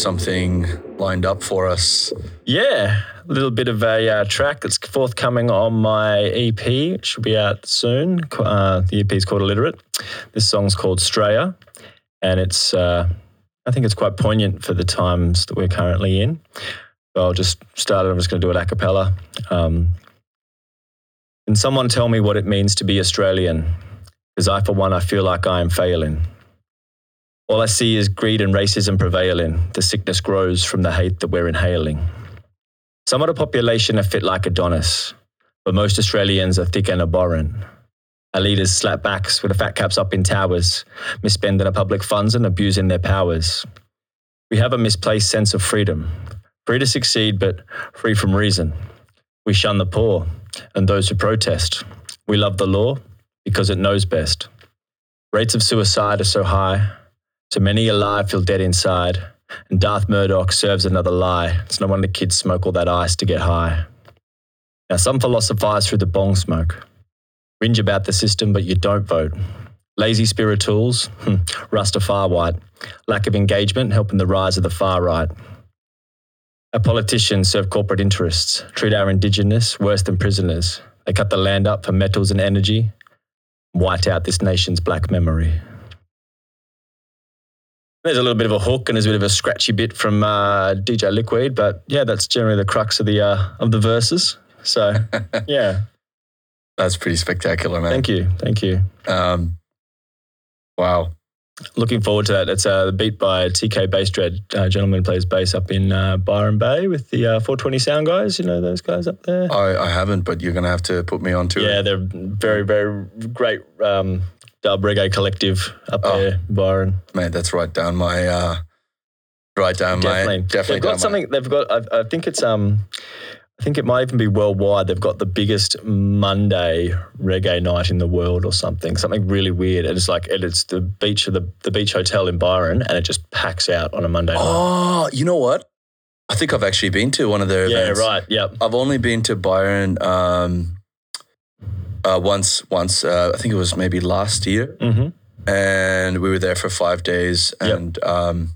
something lined up for us. Yeah, a little bit of a uh, track that's forthcoming on my EP. It should be out soon. Uh, the EP is called Illiterate. This song's called Straya, and it's uh, I think it's quite poignant for the times that we're currently in. So I'll just start. It. I'm just going to do it a cappella. Um, can someone tell me what it means to be Australian? Because I, for one, I feel like I am failing. All I see is greed and racism prevailing. The sickness grows from the hate that we're inhaling. Some of the population are fit like Adonis, but most Australians are thick and abhorrent. Our leaders slap backs with the fat caps up in towers, misspending our public funds and abusing their powers. We have a misplaced sense of freedom, free to succeed, but free from reason. We shun the poor and those who protest. We love the law because it knows best. Rates of suicide are so high, so many alive feel dead inside. And Darth Murdoch serves another lie. It's no wonder kids smoke all that ice to get high. Now, some philosophize through the bong smoke. Whinge about the system, but you don't vote. Lazy spirituals, hmm, Rastafari white. Lack of engagement helping the rise of the far right. Our politicians serve corporate interests, treat our indigenous worse than prisoners. They cut the land up for metals and energy, white out this nation's black memory. There's a little bit of a hook and there's a bit of a scratchy bit from uh, DJ Liquid, but yeah, that's generally the crux of the uh, of the verses. So yeah, That's pretty spectacular, man. thank you, thank you. Um, wow. Looking forward to that. It's uh, the beat by TK Bass Dread. Uh, gentleman plays bass up in uh, Byron Bay with the uh, 420 Sound guys. You know those guys up there. I, I haven't, but you're going to have to put me onto yeah, it. Yeah, they're very very great um, dub reggae collective up Oh. there, Byron. Mate, that's right down my, uh, right down Definitely, my, definitely they've got something. They've got. I, I think it's um. I think it might even be worldwide. They've got the biggest Monday reggae night in the world, or something. Something really weird. And it's like and it's the beach of the the beach hotel in Byron, and it just packs out on a Monday my, night. oh, you know what? I think I've actually been to one of their yeah, events. right. Yep. I've only been to Byron um, uh, once. Once uh, I think it was maybe last year, Mm-hmm. and we were there for five days. And um,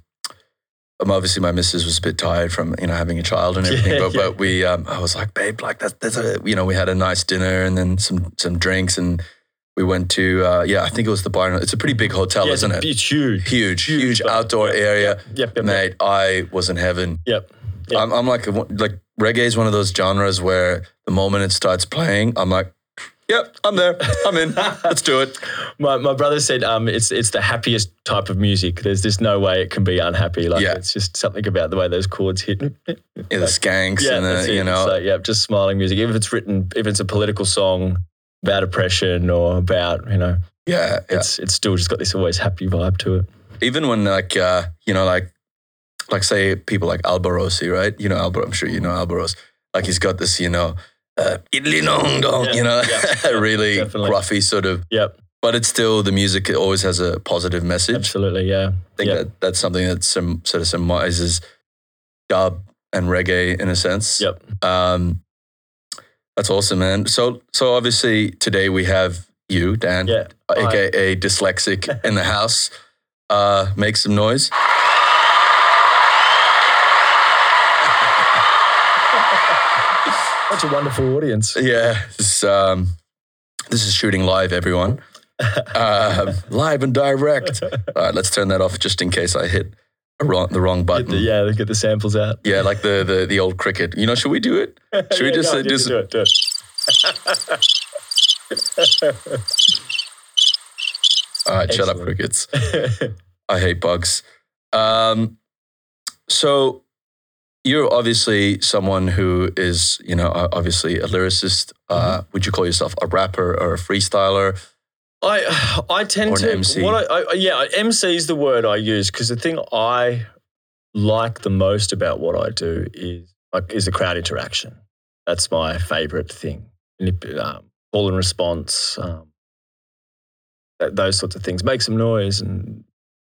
um, obviously, my missus was a bit tired from you know having a child and everything. Yeah, but yeah. but we, um, I was like, babe, like that's that's a you know we had a nice dinner and then some some drinks and we went to uh, yeah I think it was the Byron. It's a pretty big hotel, Yeah, isn't it? It's huge. Huge, huge, but- outdoor yep, area. Yep. Yep. yep, Mate, I was in heaven. Yep. Yep. I'm, I'm like, like reggae is one of those genres where the moment it starts playing, I'm like, yep, I'm there. I'm in. Let's do it. My, my brother said um, it's it's the happiest type of music. There's just no way it can be unhappy. Like Yeah. it's just something about the way those chords hit. Yeah, the skanks Yeah, and the, it. you know, So, yeah, just smiling music. If it's written, if it's a political song about oppression or about, you know, yeah, yeah. it's it's still just got this always happy vibe to it. Even when like, uh, you know, like, like say people like Alborosie, right? You know, Alba, I'm sure you know Alborosie. Like he's got this, you know, uh, idli nong dong, Yeah, you know, yeah, really definitely. gruffy sort of, Yep, but it's still the music always has a positive message. absolutely. Yeah, I think Yep. that that's something that some sort of symbolizes dub and reggae in a sense. Yep. Um, that's awesome, man. So, so obviously today we have you, Dan, Yeah. aka dyslexic, in the house. Uh, make some noise. Such a wonderful audience. Yeah, this, um, this is shooting live, everyone. Um live and direct. All right, let's turn that off just in case I hit wrong, the wrong Get button. the, yeah, get the samples out. Yeah, like the, the the old cricket. You know, should we do it? Should we just go uh, just do it? Do it. All right, shut up, crickets. I hate bugs. Um, so you're obviously someone who is, you know, obviously a lyricist. Uh, Mm-hmm. Would you call yourself a rapper or a freestyler? I I tend Or an to MC. What I, I, yeah, MC is the word I use because the thing I like the most about what I do is like is the crowd interaction. That's my favorite thing. Um, call and response, um, those sorts of things. Make some noise, and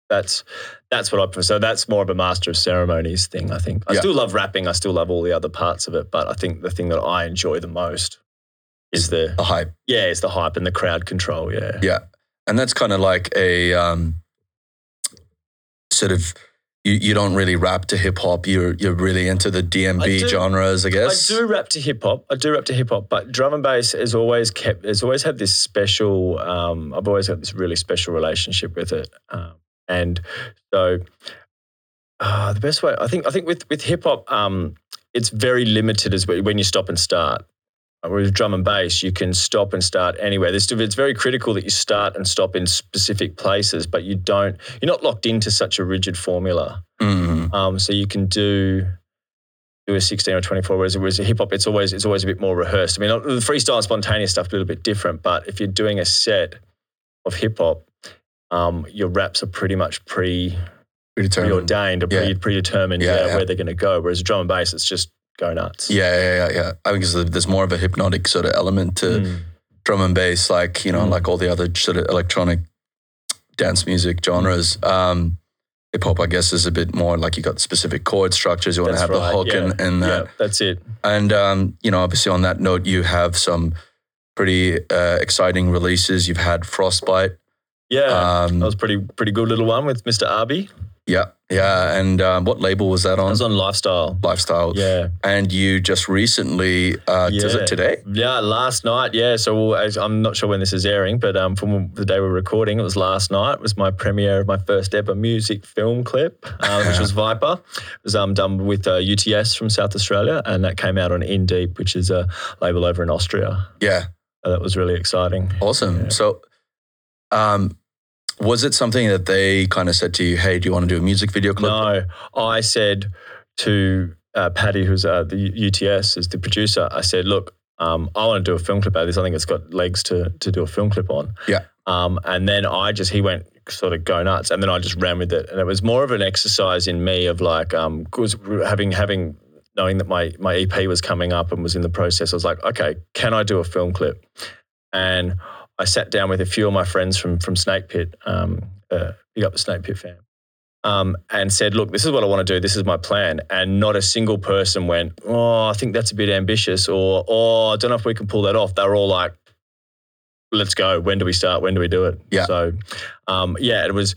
that's that's what I prefer. So that's more of a master of ceremonies thing. I think I Yeah. still love rapping. I still love all the other parts of it, but I think the thing that I enjoy the most is the The hype. yeah, it's the hype and the crowd control. Yeah. Yeah. And that's kind of like a um, sort of you, you don't really rap to hip hop. You're you're really into the I DMB do- genres, I guess. I do rap to hip hop. I do rap to hip hop, but drum and bass has always kept. Has always had this special. Um, I've always had this really special relationship with it, um, and so uh, the best way I think. I think with with hip hop, um, it's very limited as when when you stop and start. Uh, With drum and bass, you can stop and start anywhere. It's very critical that you start and stop in specific places, but you don't. You're not locked into such a rigid formula. Mm, Um, so you can do do a 16 or 24. Whereas, whereas hip hop, it's always it's always a bit more rehearsed. I mean, the freestyle and spontaneous stuff a little bit different. But if you're doing a set of hip hop, um, your raps are pretty much pre preordained or pre, Yeah. predetermined Yeah, yeah, yeah. where they're going to go. Whereas drum and bass, it's just go nuts. Yeah, yeah, yeah, yeah. I think there's- there's more of a hypnotic sort of element to Mm. drum and bass, like you know, Mm. like all the other sort of electronic dance music genres. Um, Hip hop, I guess, is a bit more like you got specific chord structures. You want to have right, the hook and, and that. Yeah, that's it. And um, you know, obviously, on that note, you have some pretty uh, exciting releases. You've had Frostbite. Yeah, Um, that was pretty pretty good little one with Mr. Arby. yeah, yeah. And um, what label was that on? was on Lifestyle. Lifestyle. Yeah, And you just recently, uh, is Yeah. it today? Yeah, last night. Yeah, so I'm not sure when this is airing, but um, from the day we're recording, it was last night. It was my premiere of my first ever music film clip, uh, which was Viper. It was um, done with uh, UTS from South Australia, and that came out on In Deep, which is a label over in Austria. Yeah. That was really exciting. Awesome. Yeah. So, um, was it something that they kind of said to you, "Hey, do you want to do a music video clip?" No, I said to uh, Paddy, who's uh, the UTS, is the producer. I said, look, um, I want to do a film clip out of this. I think it's got legs to to do a film clip on. Yeah. Um, and then I just he went sort of go nuts, and then I just ran with it, and it was more of an exercise in me of like um, having having knowing that my my EP was coming up and was in the process. I was like, okay, can I do a film clip? And I sat down with a few of my friends from from Snake Pit. Um, uh, big up the Snake Pit fam um, and said, "Look, this is what I want to do. This is my plan." And not a single person went, "Oh, I think that's a bit ambitious," or "Oh, I don't know if we can pull that off." They were all like, "Let's go. When do we start? When do we do it?" Yeah. So, um, yeah, it was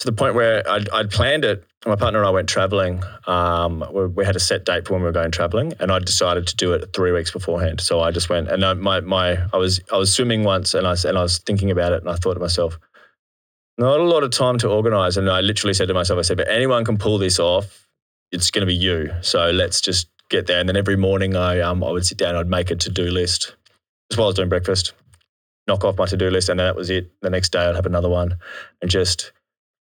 to the point where I'd, I'd planned it. My partner and I went traveling. Um, we, we had a set date for when we were going traveling, and I decided to do it three weeks beforehand. So I just went, and I, my my I was I was swimming once, and I and I was thinking about it, and I thought to myself, not a lot of time to organize. And I literally said to myself, I said, but anyone can pull this off. It's going to be you. So let's just get there. And then every morning I um I would sit down, I'd make a to do list as well as doing breakfast, knock off my to do list, and then that was it. The next day I'd have another one, and just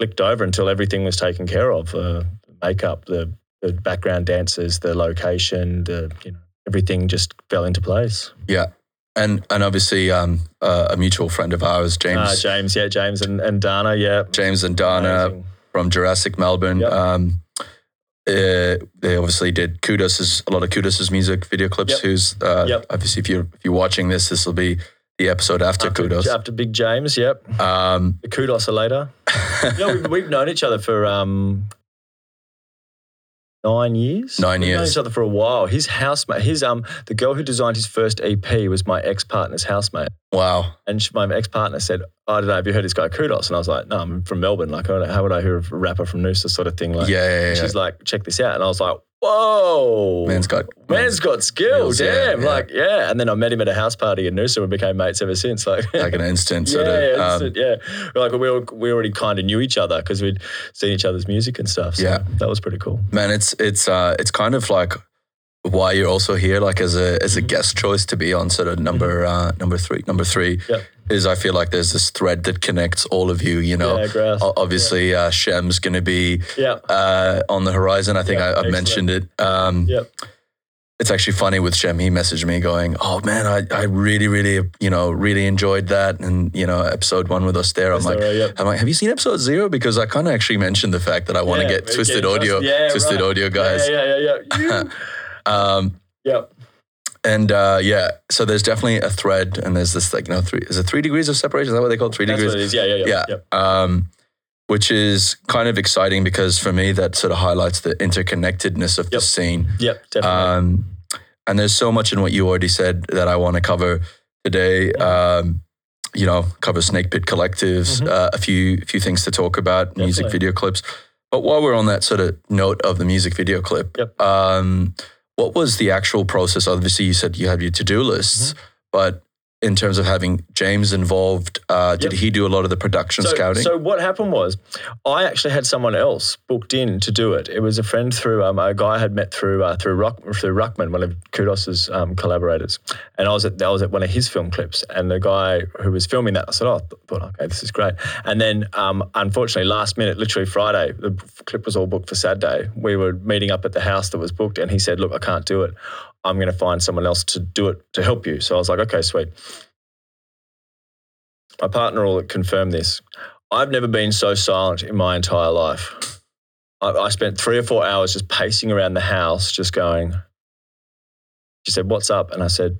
clicked over until everything was taken care of. Uh, makeup, the the background dancers, the location, the you know everything just fell into place. Yeah. And and obviously, um, uh, a mutual friend of ours, James, Uh, James, yeah, James and, and Dana, yeah. James and Dana Amazing. from Jurassic Melbourne. Yep. Um, uh, they obviously did Kudos's a lot of Kudos's music video clips. Yep. Who's uh, Yep. obviously if you're if you're watching this, this will be the episode after, after, Kudos. after Big James, yep. Um, The kudos are later. you know, we've, we've known each other for um, nine years. Nine we've known years. each other for a while. His housemate, his um, the girl who designed his first EP was my ex partner's housemate, wow. and she, my ex partner said, "I don't know, have you heard this guy Kudos?" And I was like, "No, I'm from Melbourne. Like, I don't know, how would I hear a rapper from Noosa sort of thing?" Like, yeah, yeah, yeah. she's like, "Check this out," and I was like, "Whoa, Man's got Man's got skills, skills, yeah, damn! yeah. Like, yeah. And then I met him at a house party in Noosa and we became mates ever since. Like, like an instant sort yeah, of. yeah, um, instant, yeah. Like we were, we already kind of knew each other because we'd seen each other's music and stuff. So Yeah. that was pretty cool. man, it's it's uh, it's kind of like why you're also here, like as a as a Mhm. guest choice to be on sort of number uh, number three. Number three is I feel like there's this thread that connects all of you. You know, yeah, obviously uh, Shem's going to be Yeah, uh, on the horizon. I think Yeah, I, I've excellent. mentioned it. Um, Yep. It's actually funny with Shem. He messaged me going, "Oh man, I, I really really you know really enjoyed that and you know episode one with us there." I'm like. right? Yep. I'm like, have you seen episode zero? Because I kind of actually mentioned the fact that I want to Yeah, get Twisted Audio, yeah, Twisted right. Audio guys. Yeah, yeah, yeah, yeah. You- Um, yep. and uh, yeah, so there's definitely a thread, and there's this like you know three is it three degrees of separation? Is that what they call it? three That's degrees? what it is. Yeah, yeah, yeah. Yeah. Yep. Um, which is kind of exciting because for me that sort of highlights the interconnectedness of the scene. Yep. Definitely. Um, and there's so much in what you already said that I want to cover today. Um, you know, cover Snake Pit Collectives, Mhm. uh, a few few things to talk about, music video clips. But while we're on that sort of note of the music video clip, Yep. um, what was the actual process? Obviously, you said you have your to do lists, Mm-hmm. but in terms of having James involved, uh, did Yep. he do a lot of the production So, scouting? so what happened was, I actually had someone else booked in to do it. It was a friend through um, a guy I had met through uh, through Ruck, through Ruckman, one of Kudos's um, collaborators, and I was at I was at one of his film clips, and the guy who was filming that, I said, "Oh, I thought, okay, this is great." And then, um, unfortunately, last minute, literally Friday, the clip was all booked for Saturday. We were meeting up at the house that was booked, and he said, "Look, I can't do it. I'm going to find someone else to do it to help you." So I was like, "Okay, sweet." My partner will confirm this. I've never been so silent in my entire life. I, I spent three or four hours just pacing around the house, just going. She said, What's up? And I said,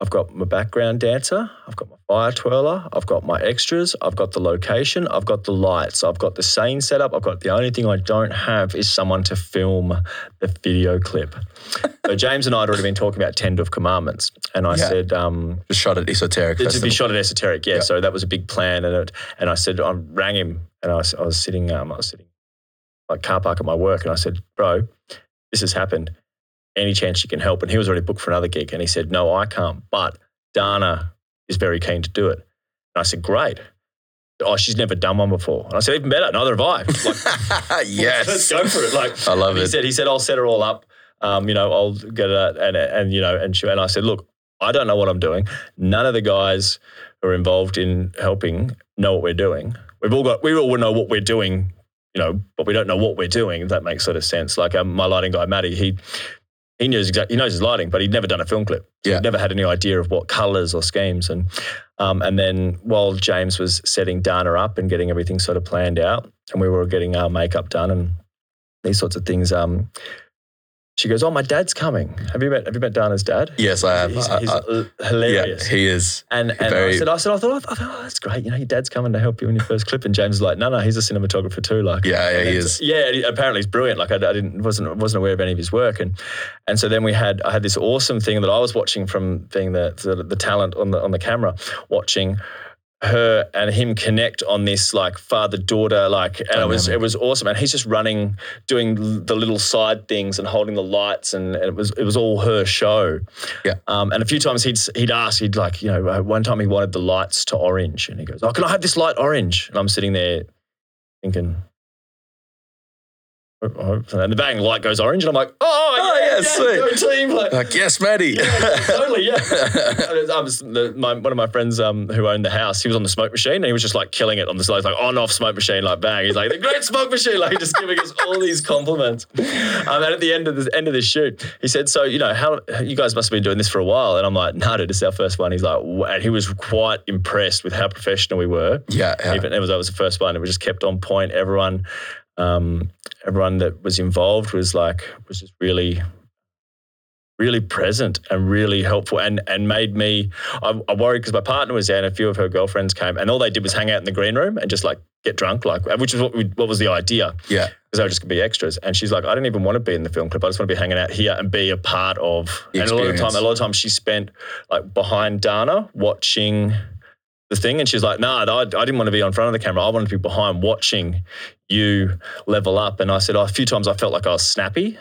I've got my background dancer, I've got my fire twirler, I've got my extras, I've got the location, I've got the lights, I've got the scene set up. I've got the only thing I don't have is someone to film the video clip. so James and I had already been talking about Ten of Commandments. And I Yeah. said, um, Just shot at Esoteric to be shot at Esoteric, yeah. Yeah. So that was a big plan, and it, and I said I rang him, and I was, I was sitting, um, I was sitting like car park at my work, and I said, bro, this has happened. Any chance you can help? And he was already booked for another gig, and he said, no, I can't, but Dana is very keen to do it. And I said, great. Oh, she's never done one before. And I said, even better, neither have I. Like, yes. let's go for it. Like, I love he it. said, he said, I'll set her all up. Um, you know, I'll get it, and and you know, and she, and I said, look, I don't know what I'm doing. None of the guys who are involved in helping know what we're doing. We've all got, we all know what we're doing, you know, but we don't know what we're doing. If that makes sort of sense. Like um, my lighting guy, Matty, he he knows exactly, he knows his lighting, but he'd never done a film clip. So Yeah. He'd never had any idea of what colors or schemes. And um, and then while James was setting Dana up and getting everything sort of planned out, and we were getting our makeup done and these sorts of things. Um, she goes, "Oh, my dad's coming. Have you met Have you met Dana's dad? yes, I have. He's, he's I- uh, yeah, hilarious. he is. and and I said, I said, I thought, I thought, oh, that's great. You know, your dad's coming to help you in your first clip. And James is like, no, no, he's a cinematographer too. Like, Yeah, yeah, he is. Yeah, apparently he's brilliant. Like I, I didn't wasn't wasn't aware of any of his work, and and so then we had I had this awesome thing that I was watching from being the the, the talent on the on the camera, watching her and him connect on this like father daughter like and it was it was awesome. And he's just running doing the little side things and holding the lights and, and it was it was all her show. Yeah. um, and a few times he'd he'd ask he'd like you know uh, one time he wanted the lights to orange and he goes oh can I have this light orange? And I'm sitting there thinking and the bang light goes orange and I'm like oh, Oh, yeah, yeah, yeah, sweet. team like Like, yes, Matty. yeah, totally, yeah. I was, the, my, one of my friends um, who owned the house, he was on the smoke machine and he was just like killing it on the side, like on off smoke machine, like bang. He's like the great smoke machine, like just giving us all these compliments. Um, and at the end of the end of this shoot, he said, "So you know how you guys must have been doing this for a while." And I'm like, "No, dude, it's our first one." He's like, "Wow." and he was quite impressed with how professional we were. yeah, yeah. Even it was that was the first one. It was just kept on point. Everyone, um, everyone that was involved was like was just really, really present and really helpful, and and made me. I, I worried because my partner was there, and a few of her girlfriends came, and all they did was hang out in the green room and just like get drunk, like which is what we, what was the idea yeah. because they were just to be extras. And she's like, I don't even want to be in the film clip. I just want to be hanging out here and be a part of. And a lot of time, a lot of time, she spent like behind Dana watching the thing, and she's like, Nah, I, I didn't want to be on front of the camera. I wanted to be behind watching you level up. And I said, oh, a few times I felt like I was snappy.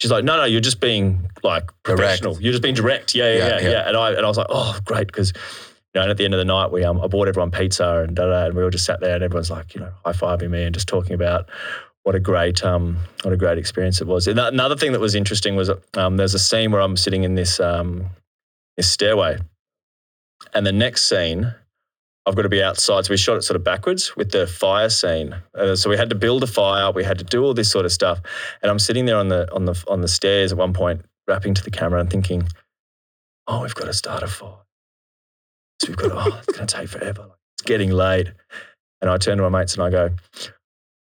She's like, no, no, you're just being like professional. You're just being direct. Yeah, yeah, Yeah, yeah, yeah. yeah. And I and I was like, oh, great, because you know, and at the end of the night, we um, I bought everyone pizza and da da, and we all just sat there, and everyone's like, you know, high fiving me and just talking about what a great um, what a great experience it was. And another thing that was interesting was um, there's a scene where I'm sitting in this um, this stairway, and the next scene. I've got to be outside. So we shot it sort of backwards with the fire scene. Uh, so we had to build a fire. We had to do all this sort of stuff. And I'm sitting there on the on the on the stairs at one point, rapping to the camera and thinking, "Oh, we've got to start a fire. So we've got. To, oh, it's going to take forever. It's getting late." And I turn to my mates and I go,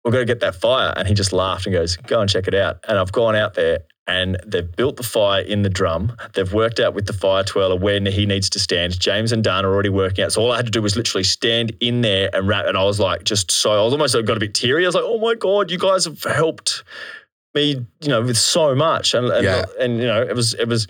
"We're going to get that fire." And he just laughed and goes, "Go and check it out." And I've gone out there and they've built the fire in the drum. They've worked out with the fire twirler where he needs to stand. James and Dan are already working out. So all I had to do was literally stand in there and rap. And I was like, just so I was almost got a bit teary. I was like, oh my god, you guys have helped me, you know, with so much. And and, Yeah. and you know, it was it was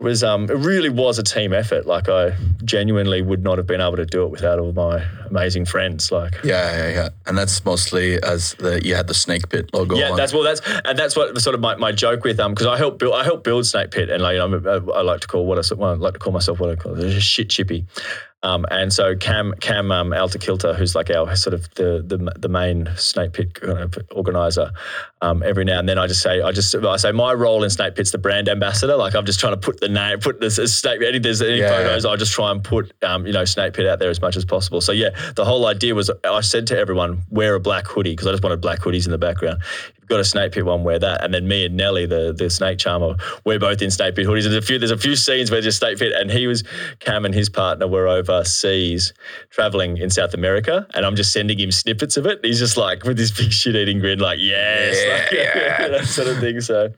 was um, it really was a team effort. Like I genuinely would not have been able to do it without all my amazing friends. Like Yeah, yeah, yeah. And that's mostly as the you had the snake pit logo. yeah, on. that's well, that's and that's what sort of my, my joke with um because I helped build I helped build Snake Pit and like you know, I, I like to call what I, well, I like to call myself what I call a shit chippy. Um, and so Cam Cam um, Altakilta, who's like our sort of the the, the main Snake Pit kind of organizer, um, every now and then I just say I just I say my role in Snake Pit's the brand ambassador. Like I'm just trying to put the name, put this Snake Any there's any Yeah. photos, I just try and put um, you know Snake Pit out there as much as possible. So yeah, the whole idea was I said to everyone wear a black hoodie because I just wanted black hoodies in the background. Got a Snake Pit one, wear that. And then me and Nelly, the the Snake Charmer, we're both in Snake Pit hoodies. There's a few there's a few scenes where just Snake Pit and he was Cam and his partner were overseas traveling in South America, and I'm just sending him snippets of it. He's just like with this big shit eating grin, like yes, Yeah, like, yeah. that sort of thing. So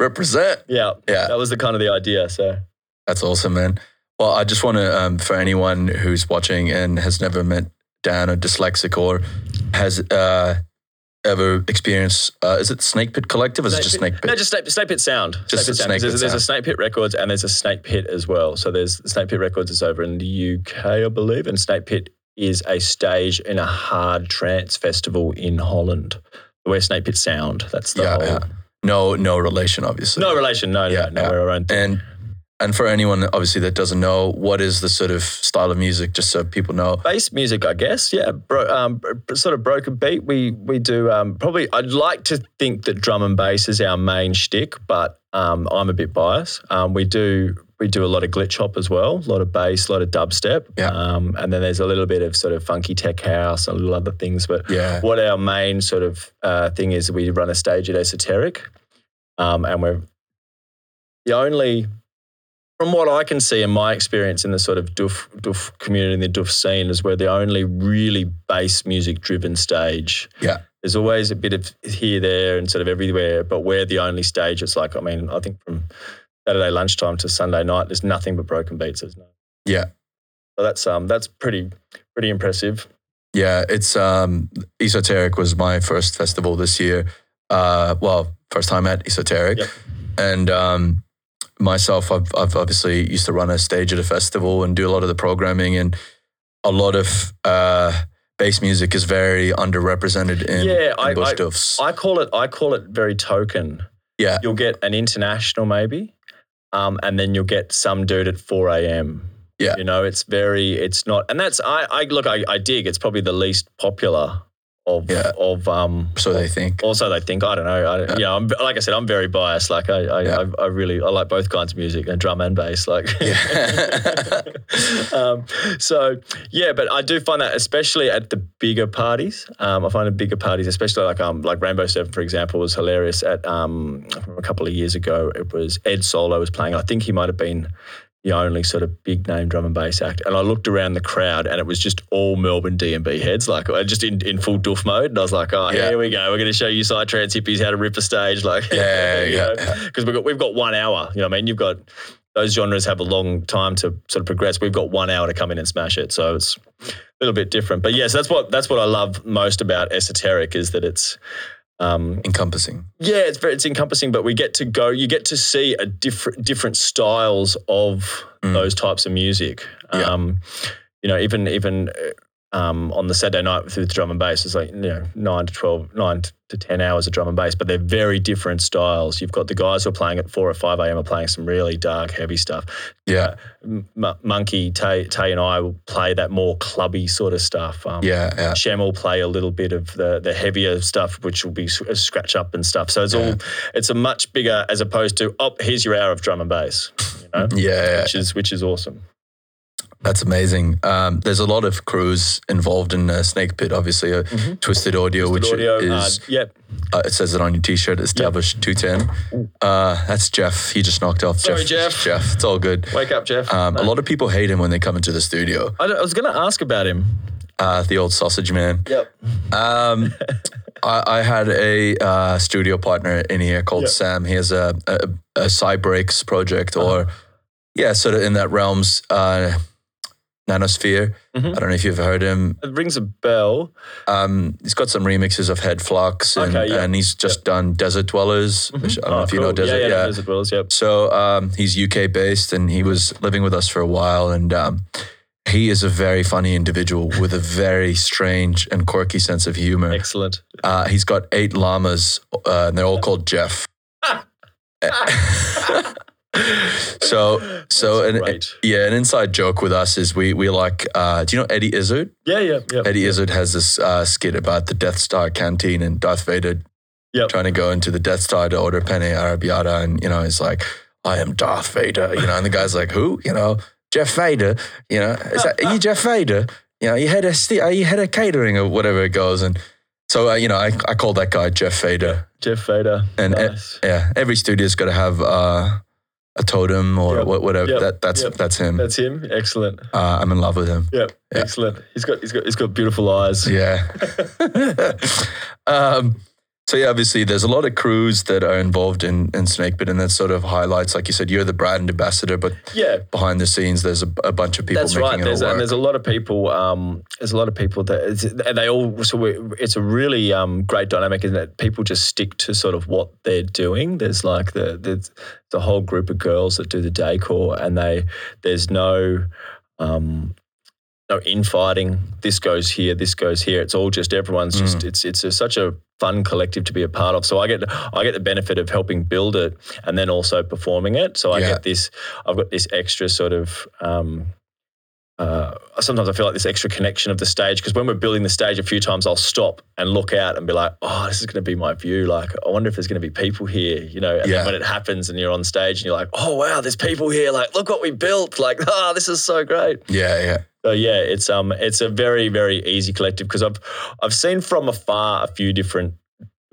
represent. yeah, Yeah. that was the kind of the idea. So That's awesome, man. Well, I just want to, um, for anyone who's watching and has never met Dan or dyslexic or has uh, ever experienced, uh, is it Snake Pit Collective or is it just Snake Pit? No, just Snake, Snake Pit Sound. Just Snake Pit Sound. Snake There's, Pit there's a Snake Pit Records and there's a Snake Pit as well. So there's Snake Pit Records is over in the UK, I believe, and Snake Pit is a stage in a hard trance festival in Holland. Where Snake Pit Sound. That's the yeah, whole. yeah. No, no relation, obviously. No relation. No, Yeah, no, no. yeah. We're our own thing. And and for anyone obviously that doesn't know, what is the sort of style of music, just so people know? bass music, I guess. Yeah, bro, um, sort of broken beat. We we do um, probably. I'd like to think that drum and bass is our main shtick, but um, I'm a bit biased. Um, we do we do a lot of glitch hop as well, a lot of bass, a lot of dubstep, Yeah. um, and then there's a little bit of sort of funky tech house and little other things. But Yeah. what our main sort of uh, thing is, we run a stage at Esoteric, um, and we're the only, from what I can see in my experience in the sort of doof, doof community, in the doof scene, is we're the only really bass music driven stage. Yeah. There's always a bit of here, there, and sort of everywhere, but we're the only stage. It's like, I mean, I think from Saturday lunchtime to Sunday night, there's nothing but broken beats. There's no. Yeah. So that's um that's pretty pretty impressive. Yeah, it's um Esoteric was my first festival this year. Uh well, first time at Esoteric. Yep. And um myself I've I've obviously used to run a stage at a festival and do a lot of the programming and a lot of uh bass music is very underrepresented in, Yeah, in I- bush I- doofs. I call it I call it very token. Yeah. You'll get an international maybe, um, and then you'll get some dude at four a.m. Yeah. you know, it's very it's not, and that's I I look I, I dig. It's probably the least popular of Yeah. of um. so they think. Also, they think I don't know. I, Yeah. yeah, I'm, like I said, I'm very biased. Like I, I, Yeah. I, I really, I like both kinds of music, and drum and bass. Like, Yeah. um, so yeah, but I do find that especially at the bigger parties. Um, I find the bigger parties, especially like um, like Rainbow Seven, for example, was hilarious. At um, a couple of years ago, it was Ed Solo was playing. I think he might have been the only sort of big name drum and bass act. And I looked around the crowd and it was just all Melbourne D&B heads, like uh, just in, in full doof mode. And I was like, oh, Yeah. here we go. We're going to show you psytrance hippies how to rip a stage. Like, Yeah, yeah, Because we've got, we've got one hour, you know what I mean? You've got, those genres have a long time to sort of progress. We've got one hour to come in and smash it. So it's a little bit different. But yes, that's what, that's what I love most about Esoteric is that it's, um, Encompassing. yeah, it's very it's encompassing, but we get to go. You get to see a different different styles of Mm. those types of music. Yeah. Um, you know, even even uh, um, on the Saturday night with the drum and bass, it's like you know nine to 12, nine to ten hours of drum and bass, but they're very different styles. You've got the guys who are playing at four or five a.m. are playing some really dark, heavy stuff. Yeah. M- Monkey Tay, Tay and I will play that more clubby sort of stuff. Um, Yeah. Yeah. Shem will play a little bit of the the heavier stuff, which will be uh, scratch up and stuff. So it's Yeah. all it's a much bigger as opposed to oh here's your hour of drum and bass, you know, Yeah. which is which is awesome. That's amazing. Um, there's a lot of crews involved in uh, Snake Pit, obviously. Uh, Mhm. Twisted Audio, which Audio, is, uh, yep. uh, it says it on your t shirt, established 210. Uh, that's Jeff. He just knocked off Sorry, Jeff. Jeff. Jeff. It's all good. Wake up, Jeff. Um, A lot of people hate him when they come into the studio. I, I was going to ask about him. Uh, the old sausage man. Yep. Um, I, I had a uh, studio partner in here called Yeah. Sam. He has a, a, a Cybreaks project, Uh-huh. or yeah, sort of in that realms. Nanosphere. Mhm. I don't know if you've heard him. It rings a bell. Um, he's got some remixes of Head Flux, and, Okay, yeah. and he's just done Desert Dwellers, which I don't know Oh, if you know. Desert. Yeah, yeah, yeah. Desert Dwellers, yep. So um, he's UK based, and he was living with us for a while, and um, he is a very funny individual with a very strange and quirky sense of humor. Excellent. Uh, he's got eight llamas, uh, and they're all called Jeff. so, so an, yeah, an inside joke with us is we we like. Uh, do you know Eddie Izzard? Yeah, yeah, yeah. Eddie Izzard has this uh, skit about the Death Star canteen and Darth Vader Yep. trying to go into the Death Star to order penne arrabbiata, and you know he's like, "I am Darth Vader," you know, and the guy's like, "Who?" You know, Jeff Vader. You know, is that are you Jeff Vader? You know, you had a are you head of catering or whatever it goes, and so uh, you know, I I call that guy Jeff Vader, Jeff Vader. and uh, nice. yeah, every studio's got to have uh, a totem or Yep. whatever. Yep. That that's Yep. that's him. That's him. Excellent. uh, I'm in love with him. Yep. Yeah. Excellent. He's got he's got he's got beautiful eyes. Yeah. um, so yeah, obviously there's a lot of crews that are involved in in Snake Pit, and that sort of highlights, like you said, you're the brand ambassador, but Yeah. behind the scenes there's a, a bunch of people That's making right. it There's all and work. there's a lot of people. Um, there's a lot of people that it's, and they all. So we, it's a really um, great dynamic, isn't it? People just stick to sort of what they're doing. There's like the there's the whole group of girls that do the decor, and they there's no. Um, no infighting. This goes here. This goes here. It's all just everyone's just. It's it's a, such a fun collective to be a part of. So I get I get the benefit of helping build it and then also performing it. So I Yeah. get this. I've got this extra sort of. Um, uh, sometimes I feel like this extra connection of the stage because when we're building the stage, a few times I'll stop and look out and be like, "Oh, this is going to be my view." Like, I wonder if there's going to be people here, you know. And Yeah. then when it happens and you're on stage and you're like, "Oh, wow, there's people here!" Like, look what we built! Like, oh, this is so great. yeah, yeah, So yeah, it's um it's a very very easy collective because I've I've seen from afar a few different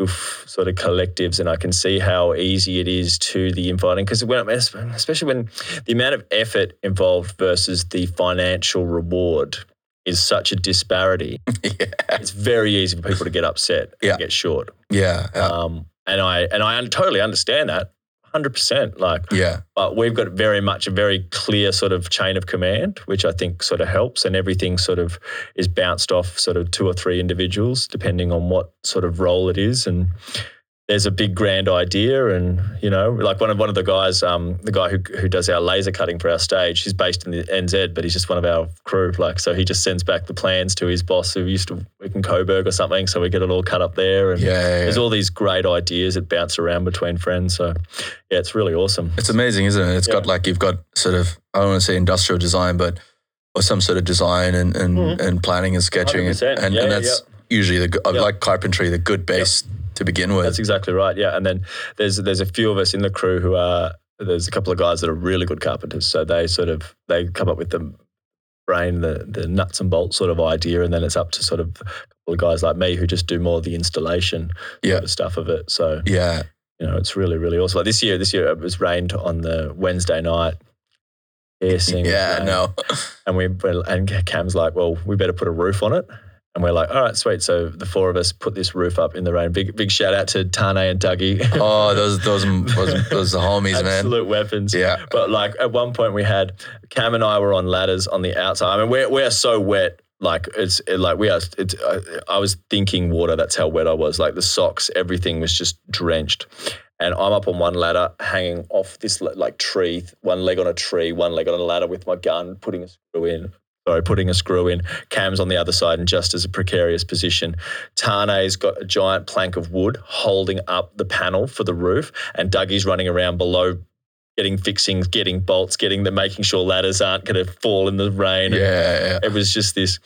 oof, sort of collectives and I can see how easy it is to the infighting because when especially when the amount of effort involved versus the financial reward is such a disparity. yeah, It's very easy for people to get upset Yeah. and get short. yeah, yeah, Um, and I and I totally understand that, hundred percent. Like yeah, but we've got very much a very clear sort of chain of command, which I think sort of helps, and everything sort of is bounced off sort of two or three individuals, depending on what sort of role it is, and there's a big grand idea, and you know, like one of one of the guys, um, the guy who who does our laser cutting for our stage, he's based in the NZ, but he's just one of our crew. Like, so he just sends back the plans to his boss, who used to work in Coburg or something, so we get it all cut up there, and yeah, yeah. there's all these great ideas that bounce around between friends. So, yeah, it's really awesome. It's amazing, isn't it? It's got like you've got sort of I don't want to say industrial design, but or some sort of design and and, Mhm. and planning and sketching, and, 100%. and, Yeah, and yeah, that's usually the Yeah. like carpentry, the good base to begin with. That's exactly right. Yeah, and then there's there's a few of us in the crew who are there's a couple of guys that are really good carpenters. So they sort of they come up with the brain, the the nuts and bolts sort of idea, and then it's up to sort of a couple of guys like me who just do more of the installation Yeah. sort of stuff of it. So yeah, you know, it's really really awesome. Like this year, this year it was rained on the Wednesday night. Piercing. yeah, rain. no, And we and Cam's like, well, we better put a roof on it. And we're like, all right, sweet. So the four of us put this roof up in the rain. Big big shout out to Tane and Dougie. oh, those those those, those homies, man. Absolute weapons. Yeah, But like at one point we had Cam and I were on ladders on the outside. I mean, we're we're so wet. Like it's it, like we are. It's, I, I was thinking water. That's how wet I was. Like the socks, everything was just drenched. And I'm up on one ladder, hanging off this like tree, one leg on a tree, one leg on a ladder with my gun, putting a screw in. Sorry, putting a screw in. Cam's on the other side in just as a precarious position. Tane's got a giant plank of wood holding up the panel for the roof, and Dougie's running around below, getting fixings, getting bolts, getting the making sure ladders aren't going to fall in the rain. yeah, yeah. It was just this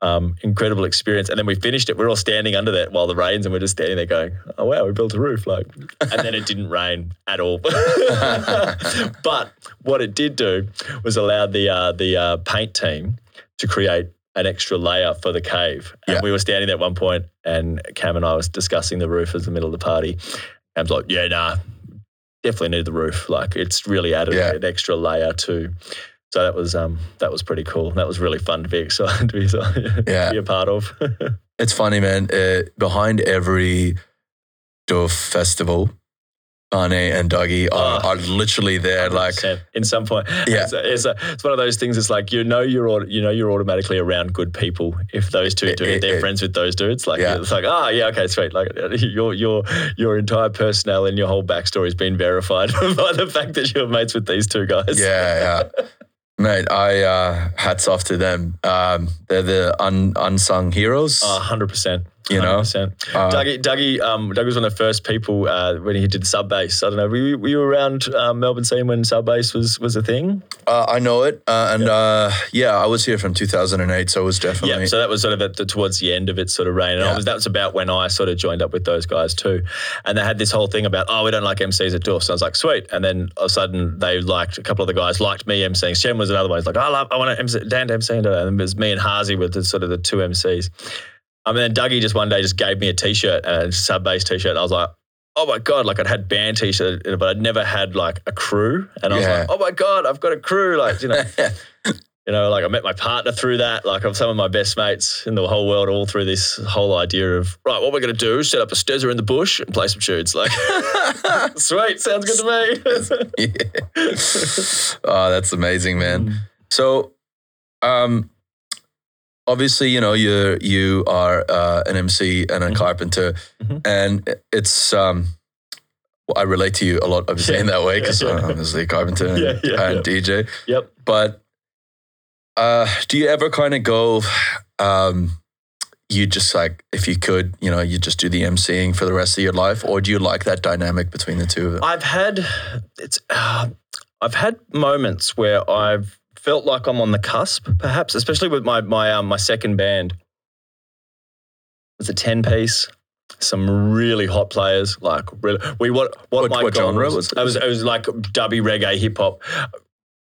um, incredible experience. And then we finished it. We are all standing under that while the rains, and we're just standing there going, "Oh wow, we built a roof!" Like, and then it didn't rain at all. but what it did do was allow the uh, the uh, paint team to create an extra layer for the cave. And Yeah. we were standing at one point, and Cam and I was discussing the roof as the middle of the party. Cam's like, "Yeah, nah." Definitely need the roof. Like it's really added Yeah. an extra layer to so that was um that was pretty cool. That was really fun to be excited to be, to Yeah. be a part of. It's funny, man. Uh, behind every doof festival, Tane and Dougie are, Oh. are literally there. Like, 100%. in some point, Yeah. it's, it's, a, it's one of those things. It's like you know you're you know you're automatically around good people if those two It- do it-. They're it- friends with those dudes. Like Yeah. it's like ah yeah okay sweet. Like your your your entire personnel and your whole backstory has been verified by the fact that you're mates with these two guys. yeah, yeah. Mate, I uh, hats off to them. Um, they're the un, unsung heroes. hundred percent. You know? 100%. Uh, Dougie, Dougie, um, Doug was one of the first people uh, when he did sub bass. I don't know. Were you, were you around um, Melbourne scene when sub bass was was a thing? Uh, I know it, uh, and uh, yeah, I was here from 2008, so it was definitely. Yeah, so that was sort of at the, towards the end of its sort of reign. And I Yeah. was, that was about when I sort of joined up with those guys too. And they had this whole thing about, oh, we don't like MCs at Dwarf. So I was like, sweet. And then all of a sudden they liked, a couple of the guys liked me MCing. Shem was another one. He's like, I love, I want to MC, Dan to MC. And it was me and Hazy were the sort of the two MCs. And then Dougie just one day just gave me a t-shirt, a sub bass t-shirt. And I was like, oh my God, like I'd had band t-shirt, but I'd never had like a crew. And I was Yeah. like, oh my God, I've got a crew. Like, you know, you know, like I met my partner through that. Like I'm some of my best mates in the whole world, all through this whole idea of right, what we're going to do: set up a stezzer in the bush and play some tunes. Like, sweet, sounds good to me. Yeah. oh, that's amazing, man. Mm. So, um, obviously, you know, you you are uh, an MC and a Mhm. carpenter, Mhm. and it's um, well, I relate to you a lot. Obviously, in that way because. I'm obviously a carpenter and, Yeah, yeah, and. DJ. Yep. But uh, do you ever kind of go? Um, you just like if you could, you know, you just do the MCing for the rest of your life, or do you like that dynamic between the two of them? I've had it's uh, I've had moments where I've felt like I'm on the cusp, perhaps, especially with my my um, my second band. It's a ten piece. Some really hot players, like really, we what what, What- my what genre was, it was it was like dubby reggae hip hop,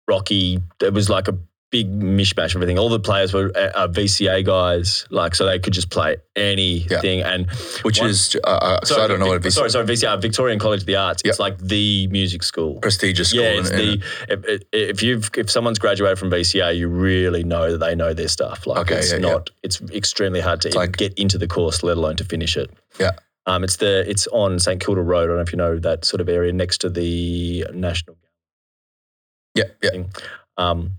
rocky. It was like a big mishmash of everything. All the players were uh, uh, VCA guys, like so they could just play anything. And Which one- is, uh, uh, so I don't know what it'd. Sorry, sorry, VCA, Victorian College of the Arts. It's like the music school. prestigious school. Yeah, it's the if, if- if you've if someone's graduated from VCA, you really know that they know their stuff. Like Okay, it's yeah, yeah. not, it's extremely hard to like- get into the course, let alone to finish it. Yeah. Um, it's the it's on St Kilda Road. I don't know if you know that sort of area next to the National. yeah, yeah. Um,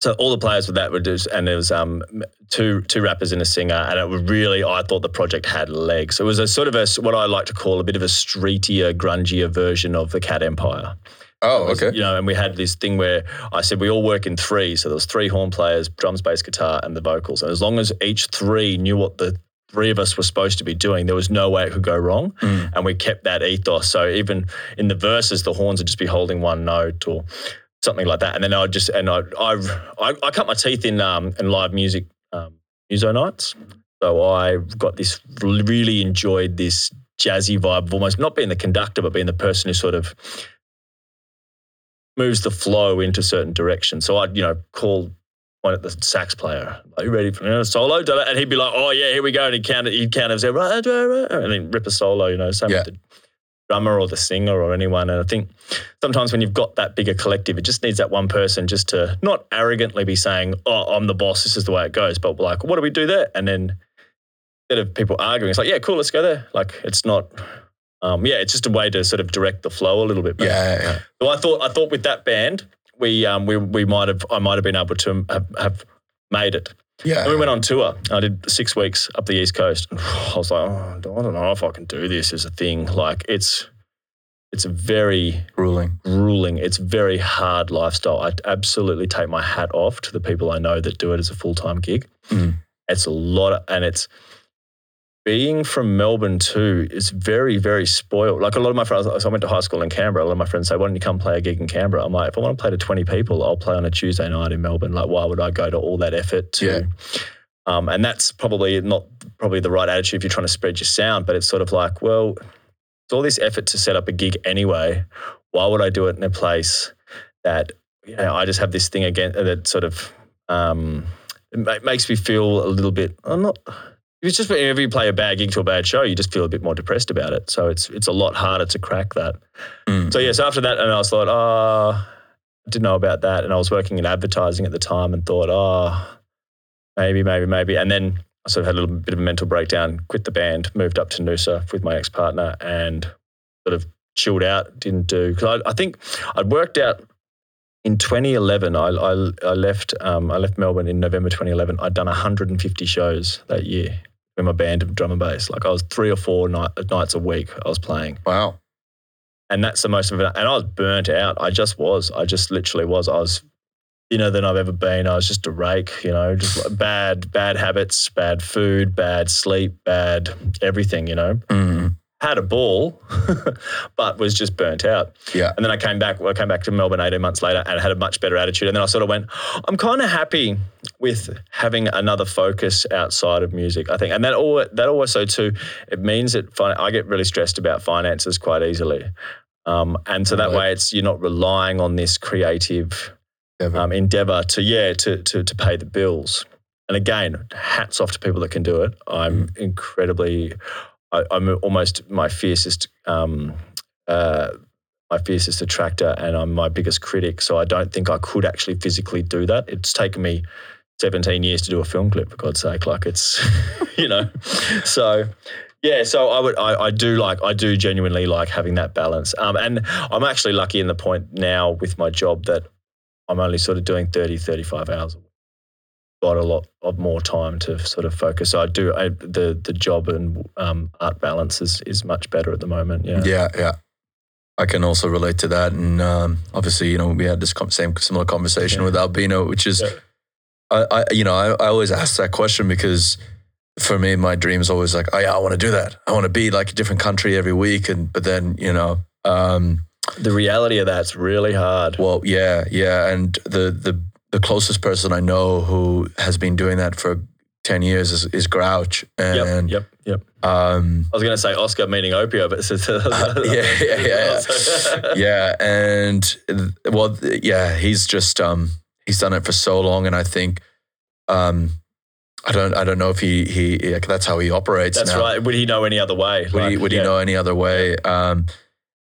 so all the players with that were just, and there was um, two two rappers and a singer, and it was really I thought the project had legs. It was a sort of a what I like to call a bit of a streetier, grungier version of the Cat Empire. Oh, was, okay. You know, and we had this thing where I said we all work in three, So there was three horn players, drums, bass, guitar, and the vocals. And as long as each three knew what the three of us were supposed to be doing, there was no way it could go wrong. Mm. And we kept that ethos. So even in the verses, the horns would just be holding one note or something like that. And then I just and I I I, I cut my teeth in um in live music um, muso nights. So I got this really enjoyed this jazzy vibe of almost not being the conductor, but being the person who sort of moves the flow into certain directions. So I'd, you know, call one at the sax player, are you ready for you know, solo? And he'd be like, oh yeah, here we go. And he'd count it, he'd count it, say, right, right, right, and then rip a solo, you know, same Yeah. with the drummer or the singer or anyone. And I think sometimes when you've got that bigger collective, it just needs that one person just to not arrogantly be saying, oh, I'm the boss, this is the way it goes, but like, what do we do there? And then instead of people arguing, it's like, yeah, cool, let's go there. Like, it's not, um, yeah, it's just a way to sort of direct the flow a little bit better. Yeah, yeah, yeah. So I thought, I thought with that band, we, um, we, we might have, I might have been able to have, have made it. Yeah. And we went on tour. I did six weeks up the East Coast. I was like, oh, I don't know if I can do this as a thing. Like, it's, it's a very grueling. grueling. It's very hard lifestyle. I absolutely take my hat off to the people I know that do it as a full time gig. Mm. It's a lot, of, and it's being from Melbourne too is very, very spoiled. Like a lot of my friends, so I went to high school in Canberra. A lot of my friends say, "Why don't you come play a gig in Canberra?" I'm like, if I want to play to 20 people, I'll play on a Tuesday night in Melbourne. Like, why would I go to all that effort to? Yeah. Um, and that's probably not probably the right attitude if you're trying to spread your sound. But it's sort of like, well, it's all this effort to set up a gig anyway. Why would I do it in a place that you know, I just have this thing again that sort of um, it makes me feel a little bit. I'm not. It's just whenever you play a bad gig to a bad show, you just feel a bit more depressed about it. So it's it's a lot harder to crack that. Mm. So yes, after that, and I was like, oh, I didn't know about that, and I was working in advertising at the time, and thought, oh, maybe, maybe, maybe, and then I sort of had a little bit of a mental breakdown, quit the band, moved up to Noosa with my ex partner, and sort of chilled out, didn't do because I, I think I'd worked out in 2011. I I, I left um, I left Melbourne in November 2011. I'd done 150 shows that year with my band of drum and bass. Like I was three or four night, nights a week. I was playing, Wow. and that's the most of it. And I was burnt out. I just was. I just literally was. I was thinner than I've ever been. I was just a rake. You know, just like bad bad habits, bad food, bad sleep, bad everything. You know Mm. Had a ball, but was just burnt out. Yeah. And then I came back. I came back to Melbourne 18 months later and had a much better attitude. And then I sort of went, I'm kind of happy with having another focus outside of music. I think, and that all that also too, it means that fin- I get really stressed about finances quite easily. Um, and so that way, it's you're not relying on this creative um, endeavor to yeah to, to to pay the bills. And again, hats off to people that can do it. I'm incredibly, I, I'm almost my fiercest, um, uh, my fiercest attractor, and I'm my biggest critic. So I don't think I could actually physically do that. It's taken me 17 years to do a film clip, for God's sake. Like it's, you know, so. Yeah, so I would, I, I do like, I do genuinely like having that balance. Um, and I'm actually lucky in the point now with my job that I'm only sort of doing 30, 35 hours a week. Got a lot of more time to sort of focus. So I do, I, the the job and um, art balance is, is much better at the moment. Yeah. Yeah, yeah. I can also relate to that, and um, obviously, you know, we had this com- same similar conversation Yeah. with Albino, which is, Yeah. I, I, you know, I, I always ask that question because for me, my dream is always like, oh yeah, I want to do that. I want to be like a different country every week, and but then, you know, um, The reality of that's really hard. well, yeah, yeah, and the the the closest person I know who has been doing that for ten years is, is Grouch, Yep, and yep, yep. um, I was going to say Oscar meaning Opiuo, but it's, yeah, yeah, yeah, yeah, and uh, well, yeah, he's just um, he's done it for so long, and I think um, I don't I don't know if he he yeah, that's how he operates. That's now. right. Would he know any other way? Would he would yeah. he know any other way? Um,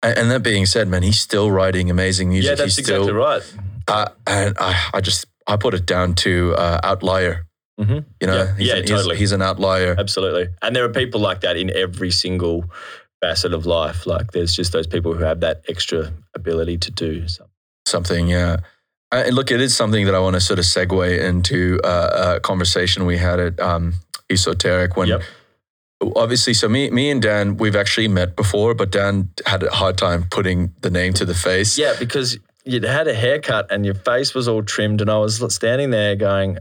and, and that being said, man, he's still writing amazing music. Yeah, that's he's still, exactly right. Uh, and I, I just I put it down to uh, outlier. Mhm. You know, Yeah, he's, yeah, he's- totally. he's, an outlier. Absolutely. And there are people like that in every single facet of life. Like there's just those people who have that extra ability to do something. Something, yeah. Uh, And look, it is something that I want to sort of segue into uh, a conversation we had at um, Esoteric when. Yep. Obviously, so me, me and Dan, we've actually met before, but Dan had a hard time putting the name to the face. Yeah, because you'd had a haircut and your face was all trimmed, and I was standing there going,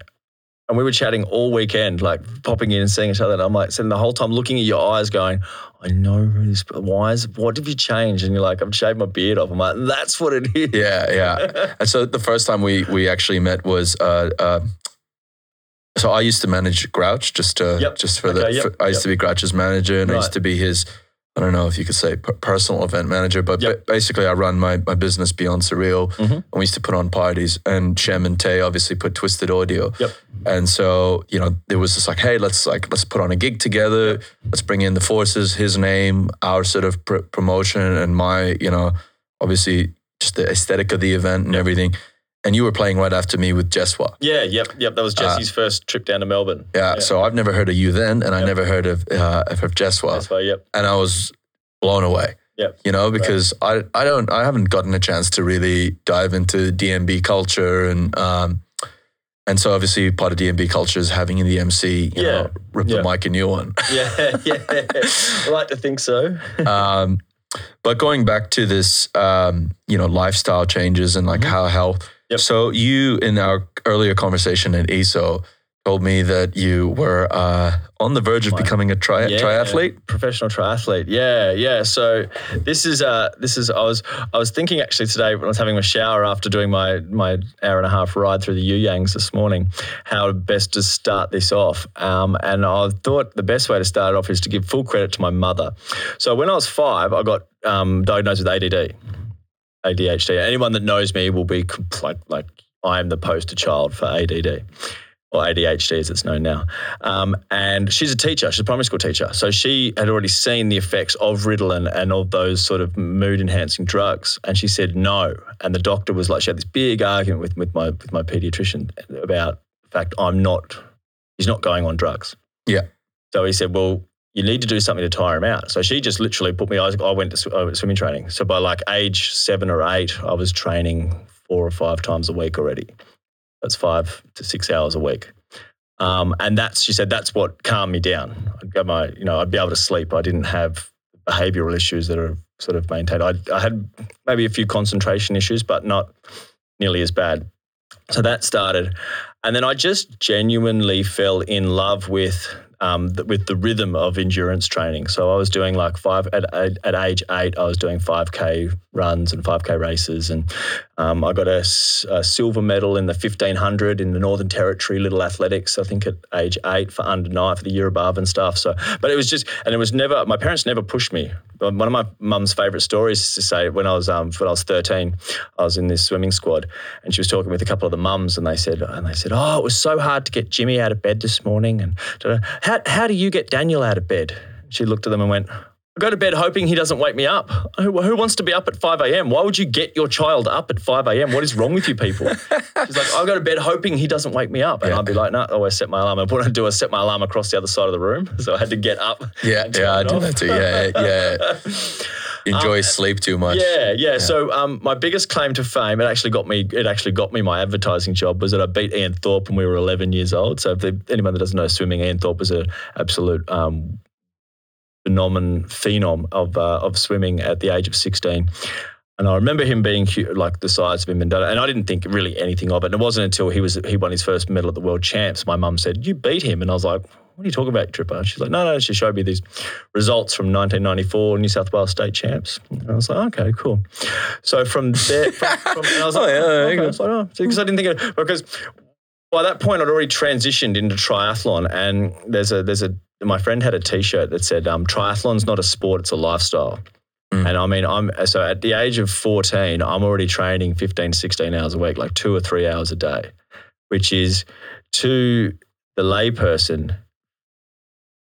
and we were chatting all weekend, like popping in and seeing each other. And I'm like sitting the whole time looking at your eyes, going, I know who this. Why is? What have you changed? And you're like, I've shaved my beard off. I'm like, that's what it is. Yeah, yeah. And so the first time we we actually met was uh, uh, so I used to manage Grouch just uh, Yep. just for the yep, for, I used yep. to be Grouch's manager and I used to be his I don't know if you could say personal event manager, but Yep. ba- basically I run my, my business Beyond Surreal Mhm. and we used to put on parties and Shem and Tane obviously put Twisted Audio. Yep. And so, you know, it was just like, hey, let's like let's put on a gig together. Let's bring in the forces, his name, our sort of pr- promotion, and my, you know, obviously just the aesthetic of the event and everything. And you were playing right after me with Jesswar. Yeah, yep, yep. That was Jesse's first trip down to Melbourne. Uh, Yeah, So I've never heard of you then, and I never heard of uh, of Jesswar, why, yep. and I was blown away. Yep. You know, because I I don't I haven't gotten a chance to really dive into DNB culture and um and so obviously part of DNB culture is having in the MC, you Yeah. know, rip Yeah. the mic a new one. Yeah, yeah. I like to think so. um, but going back to this, um, you know, lifestyle changes and like Mhm. how health. Yep. So you in our earlier conversation at ESO told me that you were uh, on the verge of My- becoming a tri- Yeah, triathlete. professional triathlete. Yeah, yeah. So this is uh this is I was I was thinking actually today when I was having a shower after doing my my hour and a half ride through the You Yangs this morning, how best to start this off. Um, and I thought the best way to start it off is to give full credit to my mother. So when I was five, I got um, diagnosed with ADD, ADHD. Anyone that knows me will be compl- like I am the poster child for ADD. Or ADHD as it's known now. Um, and she's a teacher, she's a primary school teacher. So she had already seen the effects of Ritalin and of those sort of mood enhancing drugs. And she said no. And the doctor was like, she had this big argument with, with my with my pediatrician about the fact I'm not, he's not going on drugs. Yeah. So he said, well, you need to do something to tire him out. So she just literally put me. I, I went to sw- went swimming training. So by like age seven or eight, I was training four or five times a week already. That's five to six hours a week. Um, and that's she said that's what calmed me down. I'd go my you know I'd be able to sleep. I didn't have behavioural issues that are sort of maintained. I, I had maybe a few concentration issues, but not nearly as bad. So that started, and then I just genuinely fell in love with um, with the rhythm of endurance training. So I was doing like five at, at, age eight. I was doing five k runs and five k races, and um, I got a, a, silver medal in the fifteen hundred in the Northern Territory Little Athletics. I think at age eight for under nine for the year above and stuff. So, but it was just, and it was never. My parents never pushed me. One of my mum's favourite stories is to say when I was um, when I was thirteen, I was in this swimming squad, and she was talking with a couple of the mums, and they said, and they said, oh, it was so hard to get Jimmy out of bed this morning, and how, how do you get Daniel out of bed? She looked at them and went, I go to bed hoping he doesn't wake me up. Who, who, wants to be up at 5 a.m.? Why would you get your child up at 5 a.m.? What is wrong with you people? She's like, I go to bed hoping he doesn't wake me up. And yeah. I'd be like, no, I always set my alarm. And what I do is set my alarm across the other side of the room. So I had to get up. Yeah, yeah, I do that too. Yeah, yeah. Enjoy um, sleep too much. Yeah, yeah. yeah. So um, my biggest claim to fame, it actually got me. It actually got me my advertising job. Was that I beat Ian Thorpe when we were 11 years old. So if they, anyone that doesn't know swimming, Ian Thorpe was an absolute um, phenomenon, phenom of uh, of swimming at the age of 16. And I remember him being like the size of him, and, and I didn't think really anything of it. And it wasn't until he was he won his first medal at the World Champs, my mum said, "You beat him," and I was like, "What are you talking about, Tripper?" She's like, "No, no." She showed me these results from 1994 New South Wales State Champs, and I was like, "Okay, cool." So from there, from, from, and I was like, oh, yeah, oh, okay. I was like, oh, because I didn't think it because by that point I'd already transitioned into triathlon, and there's a there's a my friend had a T-shirt that said, um, "Triathlon's not a sport; it's a lifestyle." Mm. And I mean, I'm so at the age of 14, I'm already training 15, 16 hours a week, like two or three hours a day, which is to the layperson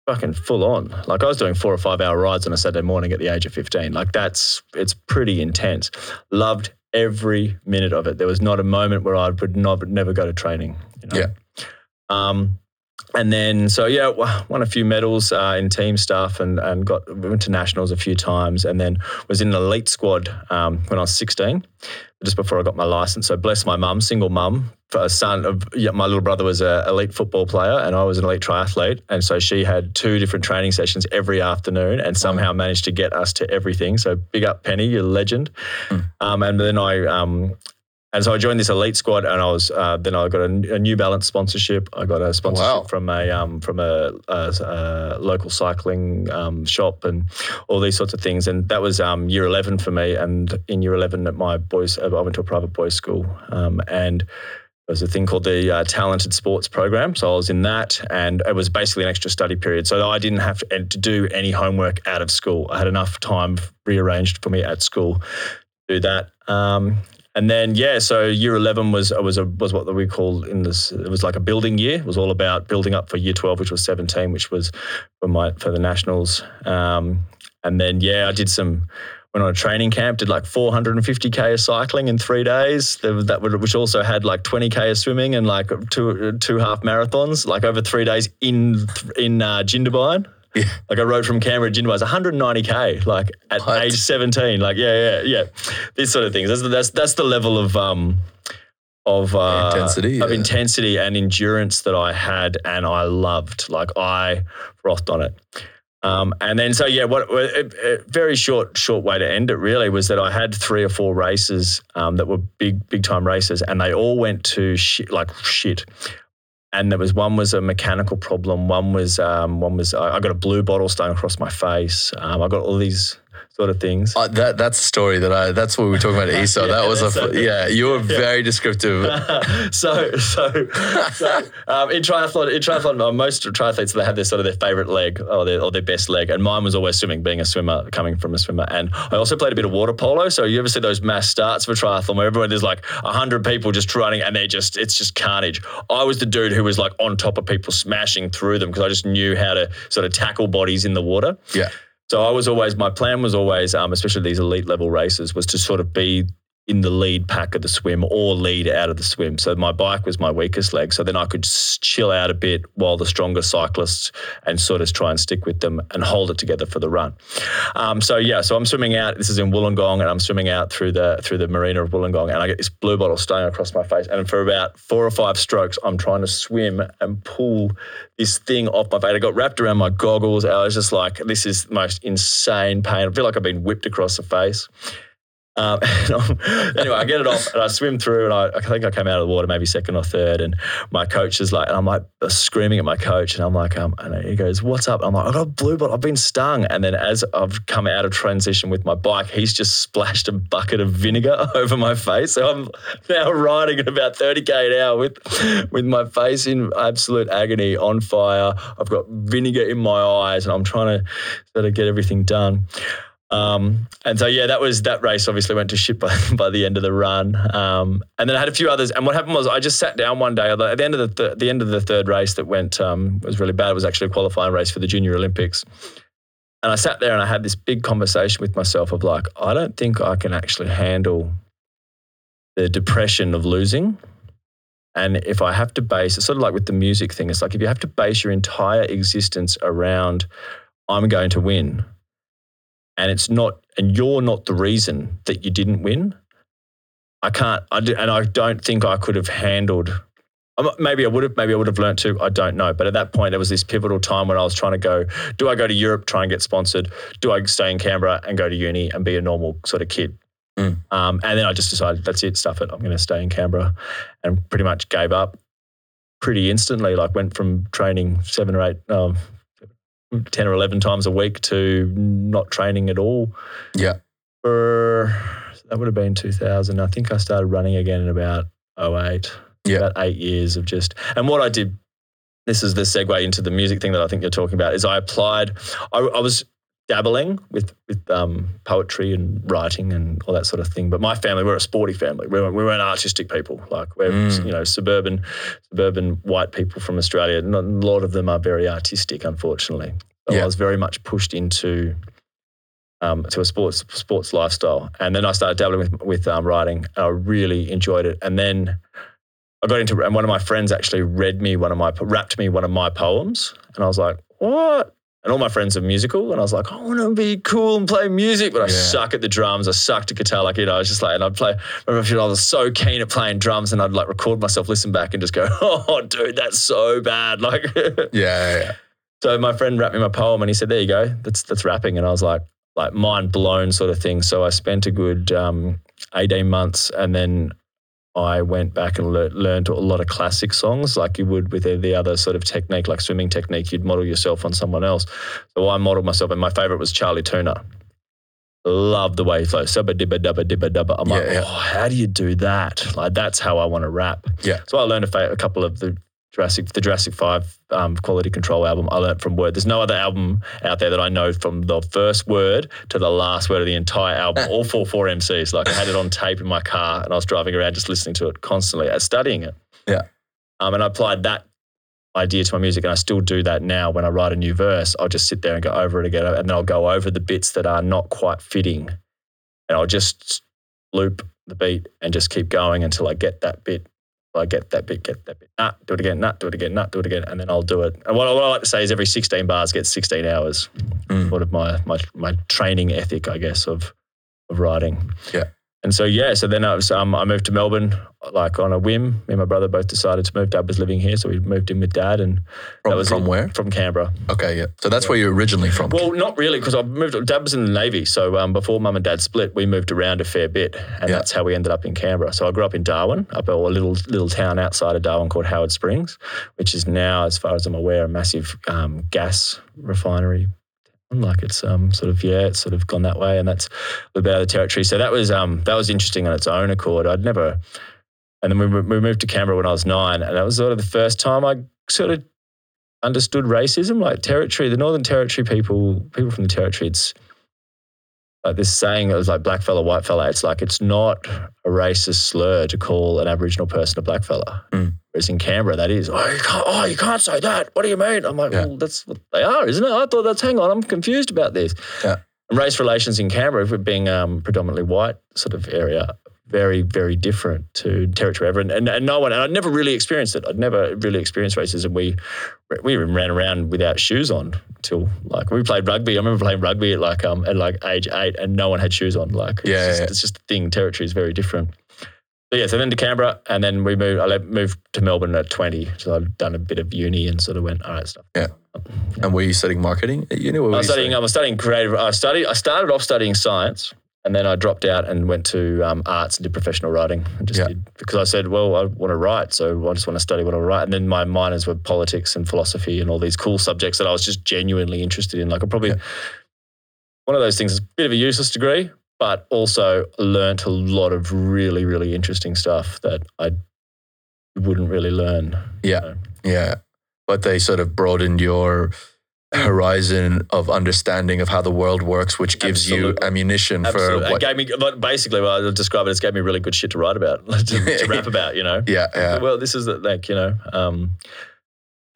fucking full on. Like I was doing four or five hour rides on a Saturday morning at the age of 15. Like that's, it's pretty intense. Loved every minute of it. There was not a moment where I would not, never go to training. You know? Yeah. Um, and then so yeah, won a few medals uh, in team stuff and and got went to nationals a few times, and then was in an elite squad um, when I was 16, just before I got my license. So bless my mum, single mum, a son of yeah, my little brother was an elite football player, and I was an elite triathlete, and so she had two different training sessions every afternoon, and somehow managed to get us to everything. So big up Penny, you're a legend. Mm. Um, and then I um, and so I joined this elite squad, and I was uh, then I got a, a, New Balance sponsorship. I got a sponsorship wow. from a um, from a, a, a, local cycling um, shop and all these sorts of things. And that was um, year eleven for me. And in year eleven at my boys, I went to a private boys' school, um, and there was a thing called the uh, Talented Sports Program. So I was in that, and it was basically an extra study period. So I didn't have to, to do any homework out of school. I had enough time rearranged for me at school to do that. Um, and then yeah, so year eleven was was a, was what we called in this. It was like a building year. It was all about building up for year twelve, which was seventeen, which was for my for the nationals. Um, and then yeah, I did some went on a training camp, did like 450k of cycling in three days. That would, which also had like 20k of swimming and like two two half marathons, like over three days in in uh, Jindabyne. Yeah. Like I rode from Canberra to Jindabyne, 190k, like at what? age 17. Like yeah, yeah, yeah. These sort of things. That's that's that's the level of um of uh, intensity of yeah. intensity and endurance that I had, and I loved. Like I frothed on it. Um, and then so yeah, what a, a, very short short way to end it really was that I had three or four races um, that were big big time races, and they all went to shit like shit and there was one was a mechanical problem. One was um, one was I got a blue bottle stung across my face. Um, I got all these sort of things. Uh, that that's a story that I that's what we were talking about ESO. yeah, that was a so, yeah. You were yeah. very descriptive. so so so um, in triathlon in triathlon uh, most triathletes they have their sort of their favorite leg or their or their best leg, and mine was always swimming. Being a swimmer, coming from a swimmer, and I also played a bit of water polo. So you ever see those mass starts for triathlon where everyone there's like hundred people just running and they just it's just carnage. I was the dude who was like on top of people smashing through them because I just knew how to sort of tackle bodies in the water. Yeah. So I was always my plan was always, um, especially these elite level races, was to sort of be in the lead pack of the swim or lead out of the swim. So my bike was my weakest leg. So then I could chill out a bit while the stronger cyclists and sort of try and stick with them and hold it together for the run. Um, so yeah, so I'm swimming out. This is in Wollongong, and I'm swimming out through the through the marina of Wollongong, and I get this blue bottle staying across my face. And for about four or five strokes, I'm trying to swim and pull this thing off my face. I got wrapped around my goggles. I was just like, this is the most insane pain. I feel like I've been whipped across the face. Um, and anyway, I get it off and I swim through, and I, I think I came out of the water maybe second or third. And my coach is like, and I'm like screaming at my coach, and I'm like, um, and he goes, "What's up?" I'm like, "I got a blue bottle. I've been stung." And then as I've come out of transition with my bike, he's just splashed a bucket of vinegar over my face. So I'm now riding at about 30k an hour with with my face in absolute agony, on fire. I've got vinegar in my eyes, and I'm trying to sort of get everything done. Um, and so yeah, that was that race. Obviously, went to shit by, by the end of the run. Um, and then I had a few others. And what happened was, I just sat down one day at the end of the th- the end of the third race that went um, was really bad. It was actually a qualifying race for the Junior Olympics. And I sat there and I had this big conversation with myself of like, I don't think I can actually handle the depression of losing. And if I have to base, it's sort of like with the music thing. It's like if you have to base your entire existence around, I'm going to win and it's not and you're not the reason that you didn't win. I can't I d- and i don't think i could have handled maybe i would have maybe i would have learned to i don't know. But at that point there was this pivotal time when i was trying to go do i go to europe try and get sponsored? Do i stay in canberra and go to uni and be a normal sort of kid? Mm. um, and then i just decided that's it stuff it. I'm going to stay in canberra and pretty much gave up pretty instantly like went from training seven or eight um, 10 or 11 times a week to not training at all. Yeah. For, that would have been 2000. I think I started running again in about 08. Yeah. About eight years of just, and what I did, this is the segue into the music thing that I think you're talking about, is I applied, I, I was dabbling with with um, poetry and writing and all that sort of thing. But my family, we're a sporty family. We weren't, we weren't artistic people. Like we're Mm. you know suburban suburban white people from Australia. Not, a lot of them are very artistic, unfortunately. So Yeah. I was very much pushed into um, to a sports sports lifestyle, and then I started dabbling with with um, writing. And I really enjoyed it, and then. I got into, and one of my friends actually read me one of my, rapped me one of my poems. And I was like, what? And all my friends are musical. And I was like, I want to be cool and play music, but I Yeah. suck at the drums. I sucked at guitar. Like, you know, I was just like, and I'd play, I remember I was so keen at playing drums and I'd like record myself, listen back and just go, oh, dude, that's so bad. Like, Yeah, yeah, so my friend rapped me my poem and he said, there you go, that's, that's rapping. And I was like, like mind blown sort of thing. So I spent a good um, 18 months and then I went back and lear- learned a lot of classic songs like you would with the other sort of technique, like swimming technique. You'd model yourself on someone else. So I modeled myself, and my favorite was Chali 2na. Love the way he flows. Subba dibba dubba dibba dubba. I'm like, Yeah, yeah. oh, how do you do that? Like, that's how I want to rap. Yeah. So I learned a, fa- a couple of the Jurassic, the Jurassic Five um, Quality Control album. I learned from Word. There's no other album out there that I know from the first word to the last word of the entire album. all four four MCs. Like I had it on tape in my car, and I was driving around just listening to it constantly, uh, studying it. Yeah. Um, and I applied that idea to my music, and I still do that now. When I write a new verse, I'll just sit there and go over it again, and then I'll go over the bits that are not quite fitting, and I'll just loop the beat and just keep going until I get that bit. I get that bit, get that bit. Nah, do it again. Nah, do it again. Nah, do it again, and then I'll do it. And what, I- what I like to say is every 16 bars gets 16 hours. Mm. Sort of my my my training ethic, I guess, of of writing. Yeah. And so yeah, so then I was um, I moved to Melbourne like on a whim. Me and my brother both decided to move. Dad was living here, so we moved in with dad, and From, that was from it. where? From Canberra. Okay, yeah. So that's where you're originally from. Well, not really, because I moved. Dad was in the Navy, so um, before Mum and Dad split, we moved around a fair bit, and Yeah. that's how we ended up in Canberra. So I grew up in Darwin, up a little little town outside of Darwin called Howard Springs, which is now, as far as I'm aware, a massive um, gas refinery. Like it's um, sort of yeah, it's sort of gone that way, and that's a bit out of the territory. So that was um, that was interesting on its own accord. I'd never, and then we, we moved to Canberra when I was nine, and that was sort of the first time I sort of understood racism, like territory. The Northern Territory people, people from the territory, it's like this saying that was like black fella, white fella. It's like it's not a racist slur to call an Aboriginal person a black fella. Mm. Whereas in Canberra, that is, oh you, can't, oh, you can't say that. What do you mean? I'm like, Yeah. well, that's what they are, isn't it? I thought that's, hang on, I'm confused about this. Yeah. And race relations in Canberra, if we're being um, predominantly white sort of area, very, very different to territory ever. And, and, no one, and I'd never really experienced it. I'd never really experienced racism. We we even ran around without shoes on till like we played rugby. I remember playing rugby at like um at like age eight, and no one had shoes on. Like it's Yeah, just, yeah. it's just a thing. Territory is very different. But yeah, so then to Canberra, and then we moved. I moved to Melbourne at twenty. So I'd done a bit of uni and sort of went all right stuff. Yeah. And were you studying marketing at uni? Were I was studying. I was studying creative. I studied. I started off studying science, and then I dropped out and went to um, arts and did professional writing. And just Yeah. did, because I said, well, I want to write, so I just want to study what I write. And then my minors were politics and philosophy and all these cool subjects that I was just genuinely interested in. Like I probably Yeah. one of those things is a bit of a useless degree, but also learnt a lot of really, really interesting stuff that I wouldn't really learn. Yeah. Yeah. But they sort of broadened your horizon of understanding of how the world works, which gives you Absolutely. ammunition Absolutely. for It what. gave me, but basically, well, I'll describe it as gave me really good shit to write about, to, to rap about, you know? Yeah. Yeah. Well, this is the- like, you know, um,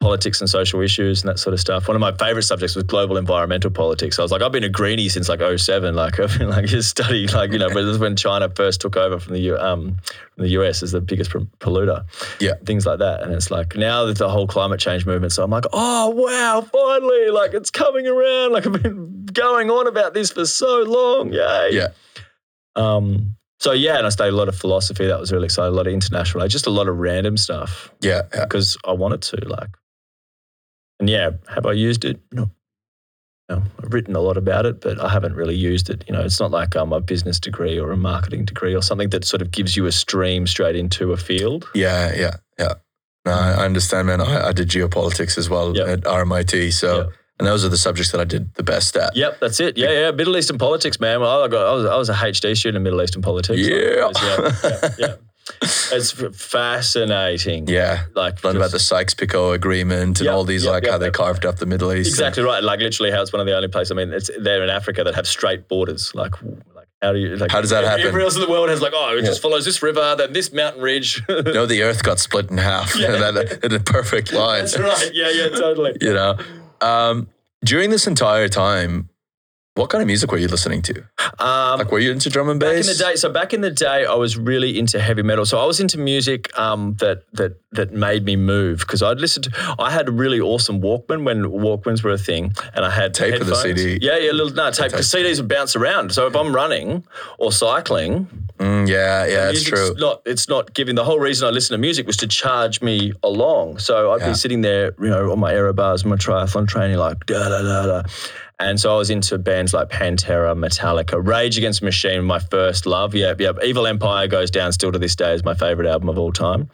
politics and social issues and that sort of stuff. One of my favorite subjects was global environmental politics. I was like, I've been a greenie since like 07. Like, I've been like, just study, like, you know, but this is when China first took over from the, um, from the US as the biggest polluter. Yeah. Things like that. And it's like, now that the whole climate change movement, so I'm like, oh, wow, finally, like it's coming around. Like I've been going on about this for so long. Yay. Yeah. Um, so yeah, and I studied a lot of philosophy. That was really exciting. A lot of international, just a lot of random stuff Yeah. Yeah. because I wanted to. Like, and yeah, have I used it? No. No, I've written a lot about it, but I haven't really used it. You know, it's not like um, a business degree or a marketing degree or something that sort of gives you a stream straight into a field. Yeah. Yeah. Yeah. No, I understand, man. I, I did geopolitics as well Yep. at RMIT. So, Yep. and those are the subjects that I did the best at. Yep, that's it. Yeah, yeah. Middle Eastern politics, man. Well, I, got, I, was, I was a HD student in Middle Eastern politics. Yeah. yeah, yeah, yeah. It's fascinating. Yeah. like Learned about the Sykes-Picot Agreement and Yep, all these, yep, like yep, how they carved up the Middle East. Exactly right. Like literally, how it's one of the only places. I mean, it's there in Africa that have straight borders. Like, like how do you? Like, How does that happen? Everywhere else in the world has like, oh, it Yeah. just follows this river, then this mountain ridge. You know, the Earth got split in half Yeah. in a perfect line. That's right. Yeah, yeah, totally. You know, um, during this entire time, what kind of music were you listening to? Um, Like, were you into drum and bass? Back in the day, so back in the day, I was really into heavy metal. So I was into music um, that that that made me move because I'd listen to. I had a really awesome Walkman when Walkmans were a thing, and I had Tape of the. CD. Yeah, yeah, little no tape because CDs would bounce around. So if I'm running or cycling, Mm, yeah, yeah, music's true. Not it's not giving. The whole reason I listen to music was to charge me along. So I'd Yeah. be sitting there, you know, on my aero bars, my triathlon training, like da da da da. And so I was into bands like Pantera, Metallica, Rage Against the Machine, my first love. Yep, yep. Evil Empire goes down still to this day as my favorite album of all time.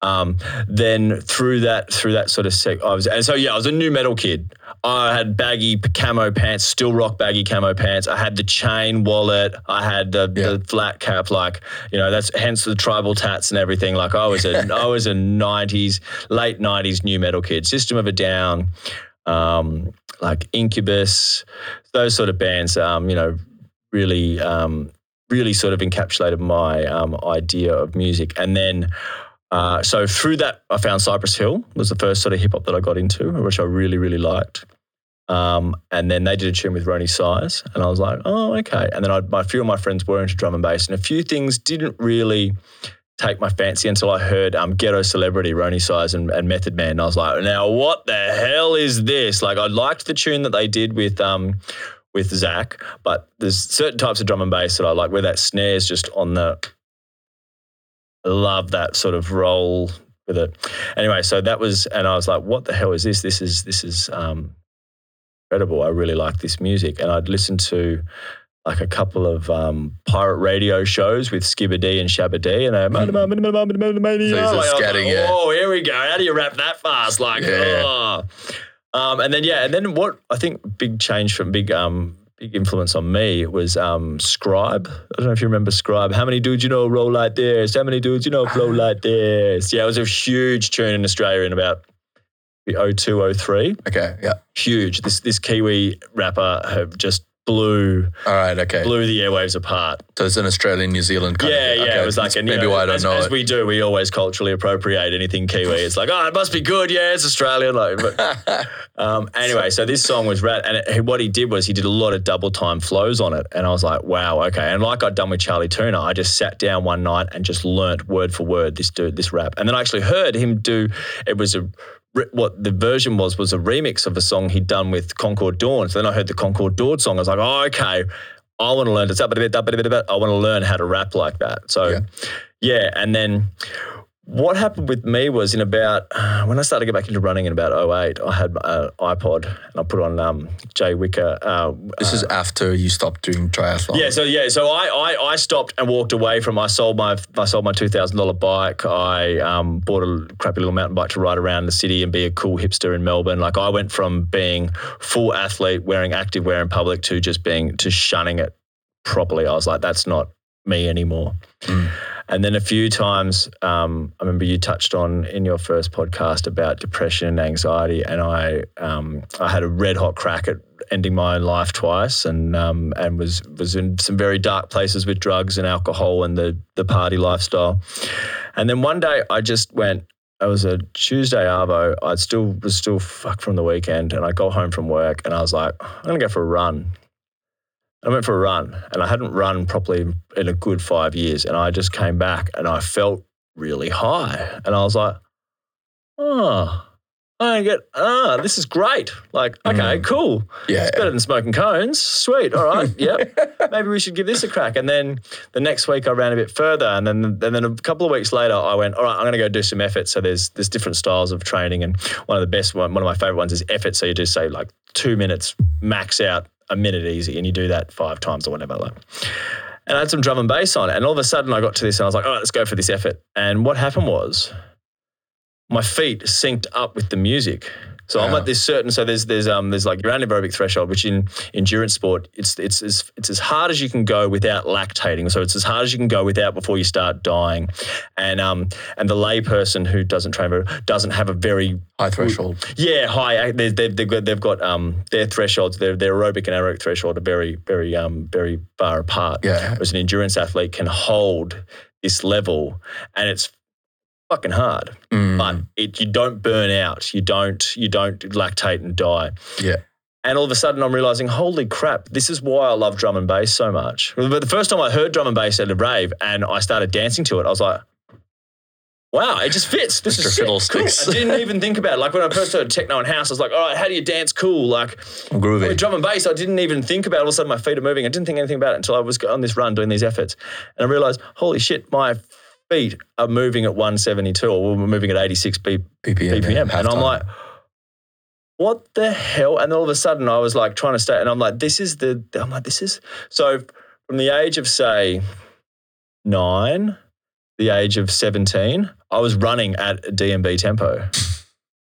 Um, then through that, through that sort of sec, I was, and so yeah, I was a new metal kid. I had baggy camo pants, still rock baggy camo pants. I had the chain wallet. I had the, Yeah. the flat cap, like you know, that's hence the tribal tats and everything. Like I was a, I was a '90s, late '90s new metal kid. System of a Down, um, like Incubus, those sort of bands. Um, you know, really, um, really sort of encapsulated my um, idea of music, and then. Uh, so through that, I found Cypress Hill was the first sort of hip hop that I got into, which I really, really liked. Um, and then they did a tune with Roni Size, and I was like, oh, okay. And then a few of my friends were into drum and bass, and a few things didn't really take my fancy until I heard um, Ghetto Celebrity, Roni Size, and, and Method Man. And I was like, now what the hell is this? Like, I liked the tune that they did with um, with Zach, but there's certain types of drum and bass that I like where that snare is just on the. I love that sort of roll with it. Anyway, so that was, and I was like, what the hell is this? This is this is um, incredible. I really like this music, and I'd listened to like a couple of um, pirate radio shows with Skibadee and Shabba D, and I, Mm-hmm. So he's just scatting it. oh, here we go. How do you rap that fast? Like, Yeah. oh. Um, and then yeah, and then what I think big change from big um big influence on me was um Scribe. I don't know if you remember Scribe. How many dudes you know roll like this? How many dudes you know flow like this? Yeah, it was a huge tune in Australia in about the 02, 03 Okay, yeah. huge. This this Kiwi rapper have just blew All right. Okay. blew the airwaves apart. So it's an Australian, New Zealand. Kind Yeah, of yeah. Okay, It was like, you maybe know, why I don't as, know as it. we do, we always culturally appropriate anything Kiwi. It's like, oh, it must be good. Yeah, it's Australian. Like, but, um, anyway, so this song was rad, and it, what he did was he did a lot of double time flows on it, and I was like, wow, okay. And like I'd done with Chali 2na, I just sat down one night and just learnt word for word this dude, this rap, and then I actually heard him do. It was a what the version was was a remix of a song he'd done with Concord Dawn. So then I heard the Concord Dawn song. I was like, oh, okay. I want to learn this. Up a bit that I want to learn how to rap like that. So, Yeah. yeah. And then what happened with me was in about uh, when I started to get back into running in about 08, I had an iPod and I put on um, Jay Wicker. Uh, This is after you stopped doing triathlon. yeah, so yeah, so I, I I stopped and walked away from. I sold my I sold my two thousand dollar bike. I um, bought a crappy little mountain bike to ride around the city and be a cool hipster in Melbourne. Like I went from being full athlete, wearing active wear in public, to just being to shunning it properly. I was like, that's not me anymore. Mm. And then a few times, um, I remember you touched on in your first podcast about depression and anxiety, and I um, I had a red hot crack at ending my own life twice, and um, and was was in some very dark places with drugs and alcohol and the the party lifestyle. And then one day, I just went. It was a Tuesday arvo. I still was still fucked from the weekend, and I got home from work, and I was like, I'm gonna go for a run. I went for a run and I hadn't run properly in a good five years. And I just came back and I felt really high. And I was like, oh, I get, ah, this is great. Like, okay, Mm. cool. Yeah. It's better than smoking cones. Sweet. All right. Yep. Maybe we should give this a crack. And then the next week I ran a bit further. And then, and then a couple of weeks later, I went, all right, I'm going to go do some effort. So there's, there's different styles of training. And one of the best, one, one of my favorite ones is effort. So you just say like two minutes, max out a minute easy. And you do that five times or whatever. Like, and I had some drum and bass on. And all of a sudden I got to this and I was like, all right, let's go for this effort. And what happened was my feet synced up with the music. So I'm at this certain. So there's there's um there's like your anaerobic threshold, which in endurance sport it's it's it's it's as hard as you can go without lactating. So it's as hard as you can go without before you start dying. And um and the layperson who doesn't train very doesn't have a very High threshold. yeah high. They've, they've, they've got they've got um their thresholds. Their their aerobic and anaerobic threshold are very very um very far apart. Yeah. Whereas an endurance athlete can hold this level, and it's fucking hard Mm. but it, you don't burn out. You don't you don't lactate and die. Yeah. And all of a sudden, I'm realizing, holy crap, this is why I love drum and bass so much. But the first time I heard drum and bass at a rave and I started dancing to it, I was like, wow, it just fits. This Mr. is. Fiddlesticks. Cool. I didn't even think about it. Like when I first heard techno and house, I was like, all right, how do you dance cool? Like Groovy. with drum and bass, I didn't even think about it. All of a sudden, my feet are moving. I didn't think anything about it until I was on this run doing these efforts. And I realized, holy shit, my feet are moving at 172 or we're moving at 86 beat BPM. BPM. and I'm like, what the hell? And all of a sudden I was like trying to stay, and I'm like, this is the, I'm like, this is, so from the age of say nine, the age of 17, I was running at a DNB tempo.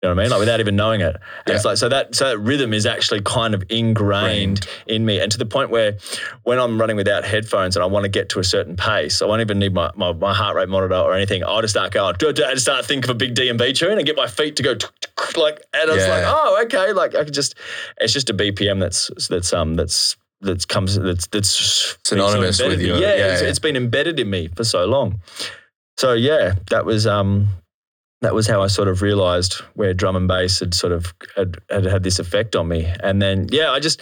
You know what I mean? Like without even knowing it. And it's like so that so that rhythm is actually kind of ingrained in me. And to the point where when I'm running without headphones and I want to get to a certain pace, I won't even need my, my, my heart rate monitor or anything. I'll just start going, do, and start thinking of a big DNB tune and get my feet to go like and I was like, oh, okay. Like I could just it's just a BPM that's that's um that's that's comes that's that's Synonymous with in me. your- yeah, yeah, yeah. it's been embedded in me for so long. So yeah, that was um that was how I sort of realized where drum and bass had sort of had, had had this effect on me. And then yeah, I just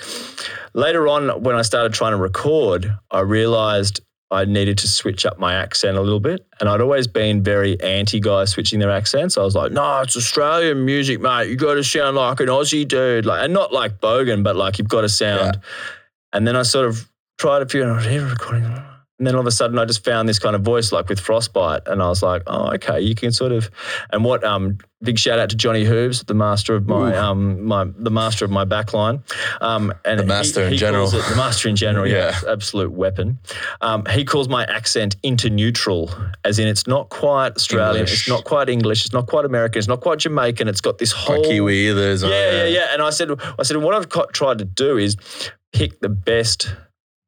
later on when I started trying to record, I realized I needed to switch up my accent a little bit. And I'd always been very anti guys switching their accents. I was like, no, it's Australian music, mate. You got to sound like an Aussie dude. Like, and not like Bogan, but like you've got to sound. And then I sort of tried a few and I was here recording. And then all of a sudden I just found this kind of voice like with Frostbite. And I was like, oh, okay, you can sort of and what um big shout out to Johnny Hooves, the master of my Ooh. um my the master of my backline. Um and The master in calls general. it- the master in general, yeah. Yeah. Absolute weapon. Um, he calls my accent into neutral, as in it's not quite Australian, English. it's not quite English, it's not quite American, it's not quite Jamaican, it's got this whole Like Kiwi, there's yeah, yeah, yeah. And I said, I said, what I've tried to do is pick the best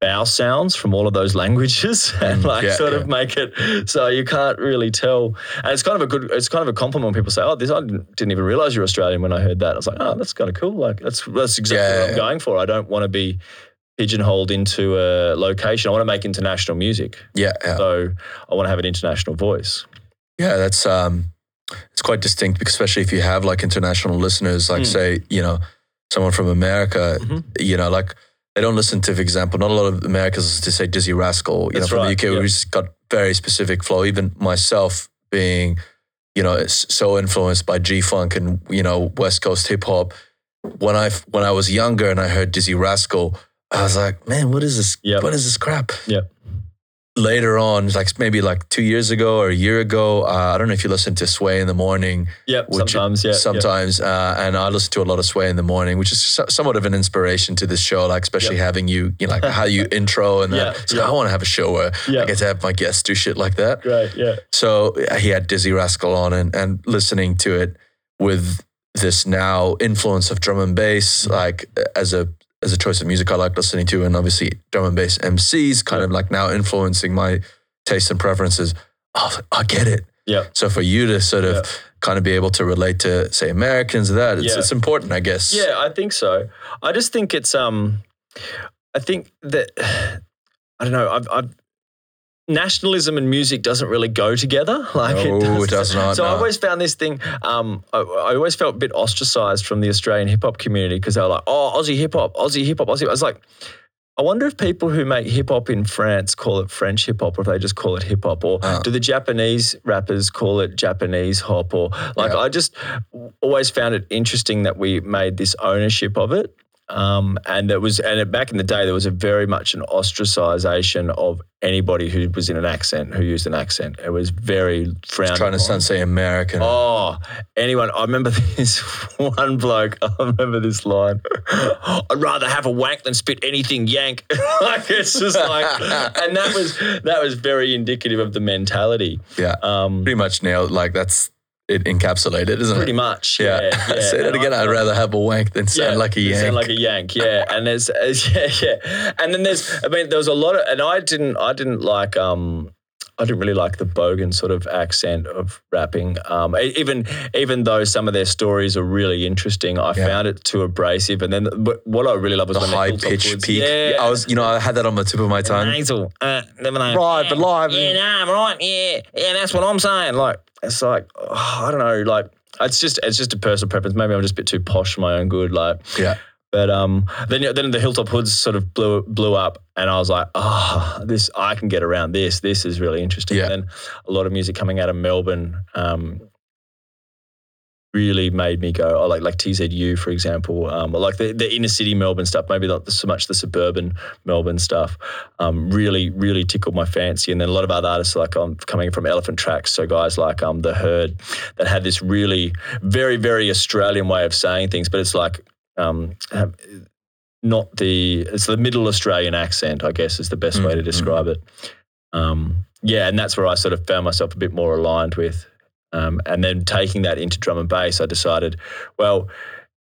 vowel sounds from all of those languages and Mm, like yeah, sort yeah. of make it so you can't really tell. And it's kind of a good, it's kind of a compliment when people say, "Oh, this I didn't, even realize you're Australian." When I heard that, I was like, "Oh, that's kind of cool. Like that's that's exactly Yeah, what I'm going for. I don't want to be." pigeonholed into a location. I want to make international music, Yeah, so I want to have an international voice. yeah. That's um, it's quite distinct, because especially if you have like international listeners, like Mm. say you know someone from America, Mhm. you know, like they don't listen to, for example, not a lot of Americans to say Dizzee Rascal, you That's know, from right, the UK, yeah. who's got very specific flow. Even myself being, you know, so influenced by G Funk and you know West Coast hip hop. When I when I was younger and I heard Dizzee Rascal, I was like, man, what is this? Yep. What is this crap? Yep. Later on, like maybe like two years ago or a year ago, uh, I don't know if you listen to Sway in the morning Yep, Which- sometimes, yeah, yeah. sometimes, uh, and I listen to a lot of Sway in the morning, which is so- somewhat of an inspiration to this show. Like especially having you, you know, like how you intro and that. Yeah, So yeah. I want to have a show where Yeah. I get to have my guests do shit like that. Great, yeah. So he had Dizzee Rascal on, and and listening to it with this now influence of drum and bass, Mm-hmm. like as a as a choice of music I like listening to, and obviously drum and bass MCs kind Yeah. of like now influencing my tastes and preferences. Oh, I get it. Yeah. So for you to sort of Yeah. kind of be able to relate to say Americans that, it's, Yeah. it's important, I guess. Yeah, I think so. I just think it's um, I think that I don't know. I've, I've nationalism and music doesn't really go together. Like No, it does not, So I always found this thing. Um, I, I always felt a bit ostracized from the Australian hip hop community because they were like, "Oh, Aussie hip hop, Aussie hip hop, Aussie." I was like. I wonder if people who make hip hop in France call it French hip hop, or if they just call it hip hop, or Uh. do the Japanese rappers call it Japanese hop, or like Yeah. I just always found it interesting that we made this ownership of it. Um, and it was, and it, back in the day, there was a very much an ostracization of anybody who was in an accent, who used an accent. It was very frowned Trying to sound say American. Oh, anyone. I remember this one bloke. I remember this line. I'd rather have a wank than spit anything yank. like it's just like, and that was that was very indicative of the mentality. Yeah. Um, Pretty much nailed. Like that's it encapsulated, isn't pretty it? much. Yeah. Yeah. yeah. Say that again. I- I'd rather have a wank than sound like a yank. Sound like a yank, yeah. And there's, there's- yeah, yeah. And then there's, I mean, there was a lot of, and I didn't, I didn't like, um, I didn't really like the bogan sort of accent of rapping. Um, even even though some of their stories are really interesting, I Yeah. found it too abrasive. And then but what I really love was the high pitched peak. Yeah, I was, you know, I had that on the tip of my tongue. nasal. Uh, never know. Right, but live. Yeah, I'm right. Yeah, yeah, that's what I'm saying. Like, it's like, oh, I don't know. Like, it's just, it's just a personal preference. Maybe I'm just a bit too posh for my own good. Like, Yeah. But um, then then the Hilltop Hoods sort of blew blew up, and I was like, oh, this I can get around this. This is really interesting. Yeah. And then a lot of music coming out of Melbourne. Um, Really made me go, oh, like like TZU for example, um, like the, the inner city Melbourne stuff, maybe not so much the suburban Melbourne stuff. Um, really, really tickled my fancy, and then a lot of other artists like um, coming from Elephant Tracks, so guys like um, the Herd, that had this really very very Australian way of saying things, but it's like um, have, not the it's the middle Australian accent, I guess is the best way to Mm, describe it. Um, yeah, and that's where I sort of found myself a bit more aligned with. Um, and then taking that into drum and bass, I decided, well,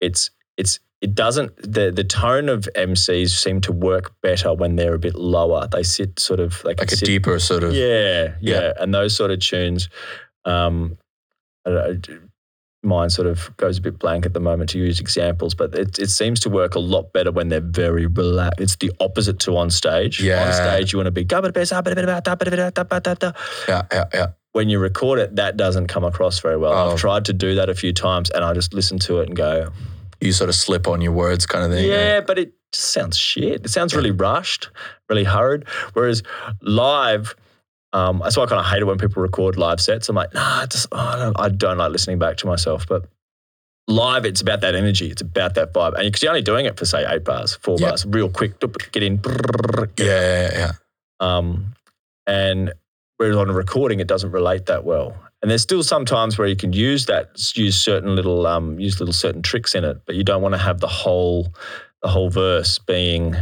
it's it's it doesn't the the tone of MCs seem to work better when they're a bit lower. They sit sort of Like a sit deeper sort of. yeah, yeah, Yeah. and those sort of tunes. Um, I don't know, mine sort of goes a bit blank at the moment to use examples, but it, it seems to work a lot better when they're very relaxed. It's the opposite to on stage. Yeah. On stage, you want to be Yeah. Yeah. Yeah. when you record it, that doesn't come across very well. Oh. I've tried to do that a few times, and I just listen to it and go, You sort of slip on your words, kind of thing. Yeah, but it just sounds shit. It sounds really rushed, really hurried. Whereas live, um, that's why I kind of hate it when people record live sets. I'm like, nah, I just, oh, I, don't, I don't like listening back to myself. But live, it's about that energy. It's about that vibe. And because you're only doing it for, say, eight bars, four Yeah. bars, real quick, get in. Yeah. Yeah. yeah. Um, and whereas on a recording, it doesn't relate that well. And there's still some times where you can use that, use certain little, um, use little certain tricks in it, but you don't want to have the whole, the whole verse being,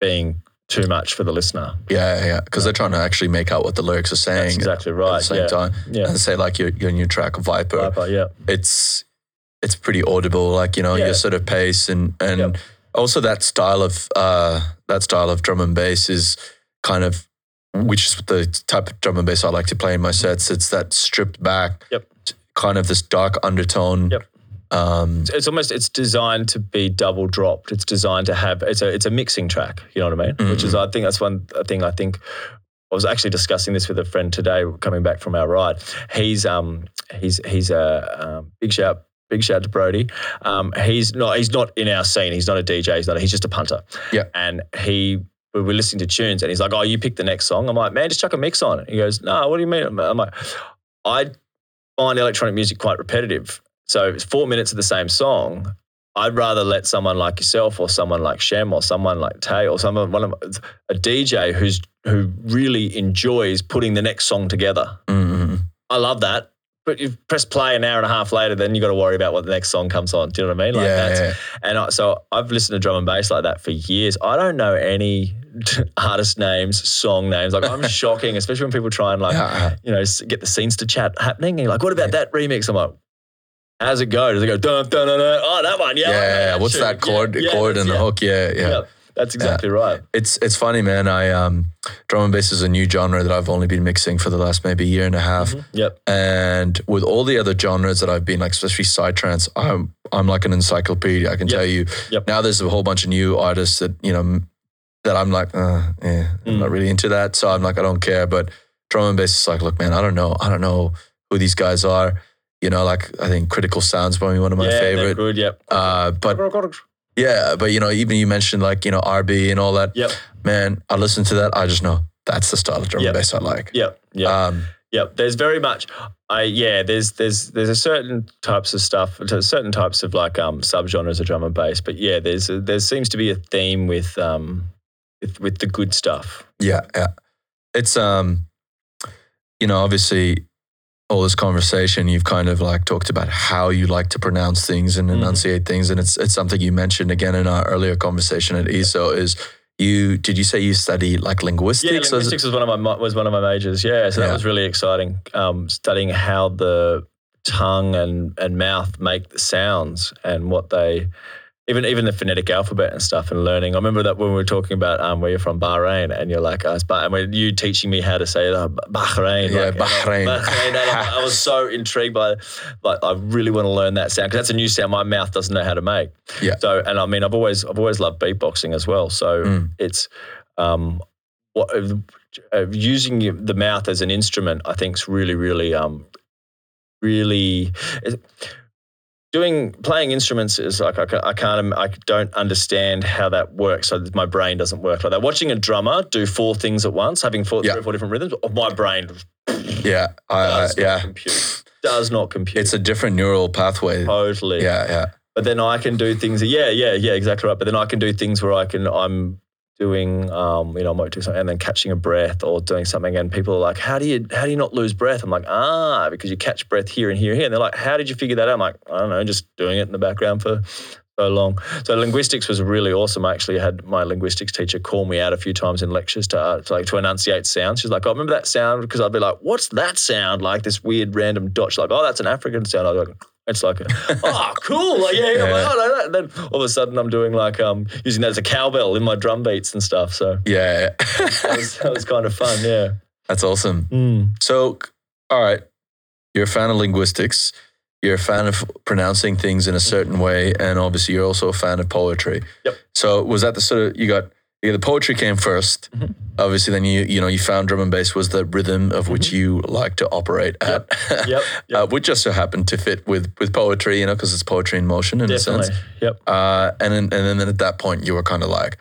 being too much for the listener. Yeah, yeah, because they're trying to actually make out what the lyrics are saying That's exactly at right. the same yeah. time. Yeah. And say like your your new track Viper, Viper, yeah. it's it's pretty audible. Like you know Yeah. your sort of pace and and Yep. also that style of uh that style of drum and bass is kind of which is the type of drum and bass I like to play in my sets. It's that stripped back, Yep. kind of this dark undertone. Yep. Um, it's almost it's designed to be double dropped. It's designed to have it's a it's a mixing track. You know what I mean? Which is I think that's one thing I think I was actually discussing this with a friend today coming back from our ride. He's um he's he's a um, big shout big shout to Brody. Um, he's not he's not in our scene. He's not a DJ. He's not. A, He's just a punter. Yeah. And he we were listening to tunes and he's like, "Oh, you pick the next song." I'm like, "Man, just chuck a mix on." It. He goes, "No, what do you mean?" I'm like, "I find electronic music quite repetitive. So it's four minutes of the same song." I'd rather let someone like yourself or someone like Shem or someone like Tay or someone one of a DJ who's who really enjoys putting the next song together. mm, I love that. But you press play an hour and a half later, then you got to worry about what the next song comes on. Do you know what I mean? Like yeah, yeah. and I, so I've listened to drum and bass like that for years. I don't know any artist names, song names. Like I'm shocking, especially when people try and like Yeah. you know get the scenes to chat happening. And you're like, what about that remix? I'm like, how's it go? Does it go dun dun dun? dun? Oh, that one, yeah. Yeah, yeah, What's that chord, Yeah, yeah, chord and the hook? Yeah, yeah. Yeah, that's exactly right. It's it's funny, man. I um, drum and bass is a new genre that I've only been mixing for the last maybe year and a half. Yep. And with all the other genres that I've been like, especially psytrance, I'm I'm like an encyclopedia. I can Yep. tell you. Yep. Now there's a whole bunch of new artists that you know that I'm like, uh, I'm Mm. not really into that. So I'm like, I don't care. But drum and bass is like, look, man, I don't know, I don't know who these guys are. You know, like I think Critical Sounds probably one of my yeah, favorite. Good. Yep. Uh, but yeah, but you know, even you mentioned like you know RB and all that. Yep. Man, I listen to that. I just know that's the style of drum Yep. and bass I like. Yep. Yep. Um, Yep, there's very much. I yeah, there's there's there's a certain types of stuff, certain types of like um subgenres of drum and bass. But yeah, there's a, there seems to be a theme with um with with the good stuff. Yeah, yeah. It's um, you know, obviously, all this conversation you've kind of like talked about how you like to pronounce things and Mhm. enunciate things, and it's it's something you mentioned again in our earlier conversation at ESO. Is you did you say you study like linguistics? Yeah, linguistics was one of my was one of my majors. Yeah, so that Yeah. was really exciting. Um, studying how the tongue and and mouth make the sounds and what they. Even, even the phonetic alphabet and stuff and learning. I remember that when we were talking about um, where you're from, Bahrain, and you're like, us, but and when you teaching me how to say uh, Bahrain, Yeah, like, Bahrain. Bahrain, I, I was so intrigued by, like, I really want to learn that sound because that's a new sound my mouth doesn't know how to make. Yeah. So, and I mean, I've always, I've always loved beatboxing as well. So Mm. it's, um, what uh, using the mouth as an instrument, I think is really, really, um, really. Doing playing instruments is like I, I can't I don't understand how that works. So my brain doesn't work like that. Watching a drummer do four things at once, having four, Yeah. three or four different rhythms, oh, my brain yeah, I, I, does not yeah. compute. Does not compute. It's a different neural pathway. totally. Yeah, yeah, But then I can do things. Yeah, yeah, yeah, exactly right. But then I can do things where I can. I'm doing, um, you know, I might do something and then catching a breath or doing something, and people are like, "How do you, how do you not lose breath?" I'm like, "Ah, because you catch breath here and here and here." And they're like, "How did you figure that out?" I'm like, "I don't know, just doing it in the background for." So long. So linguistics was really awesome. I actually had my linguistics teacher call me out a few times in lectures to, uh, to like to enunciate sounds. She's like, "I remember that sound," because I'd be like, "What's that sound?" Like this weird random dot. She's like, "Oh, that's an African sound." I was like, "It's like, a, oh, cool, like yeah." yeah. Like, oh, no, no. Then all of a sudden, I'm doing like um using that as a cowbell in my drum beats and stuff. So yeah. that was, that was kind of fun. Yeah. That's awesome. Mm. So, all right, you're a fan of linguistics. You're a fan of pronouncing things in a certain way, and obviously, you're also a fan of poetry. Yep. So, was that the sort of you got? Yeah, the poetry came 1st Mhm. Obviously, then you you know you found drum and bass was the rhythm of which you like to operate at. Mm-hmm. Yep. Yep. uh, which just so happened to fit with with poetry, you know, because it's poetry in motion in a Definitely. sense. Yep. Uh, and then and then at that point, you were kind of like,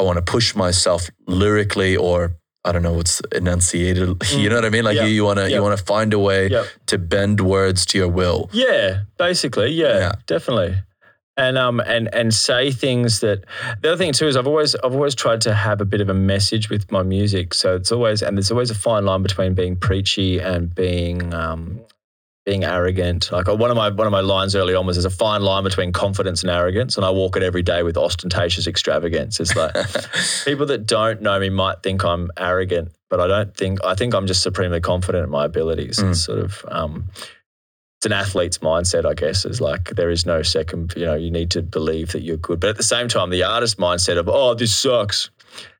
I want to push myself lyrically, or I don't know what's enunciated. You know what I mean? Like Mm. You, you want to you want to find a way Yep. to bend words to your will. Yeah, basically, yeah, Yeah. definitely. And um and and say things that the other thing too is I've always I've always tried to have a bit of a message with my music. So it's always and there's always a fine line between being preachy and being um being arrogant. Like one of my one of my lines early on was there's a fine line between confidence and arrogance, and I walk it every day with ostentatious extravagance. It's like people that don't know me might think I'm arrogant, but I don't think I think I'm just supremely confident in my abilities. Mm. It's sort of um, it's an athlete's mindset, I guess, is like there is no second, you know, you need to believe that you're good. But at the same time, the artist mindset of, oh, this sucks.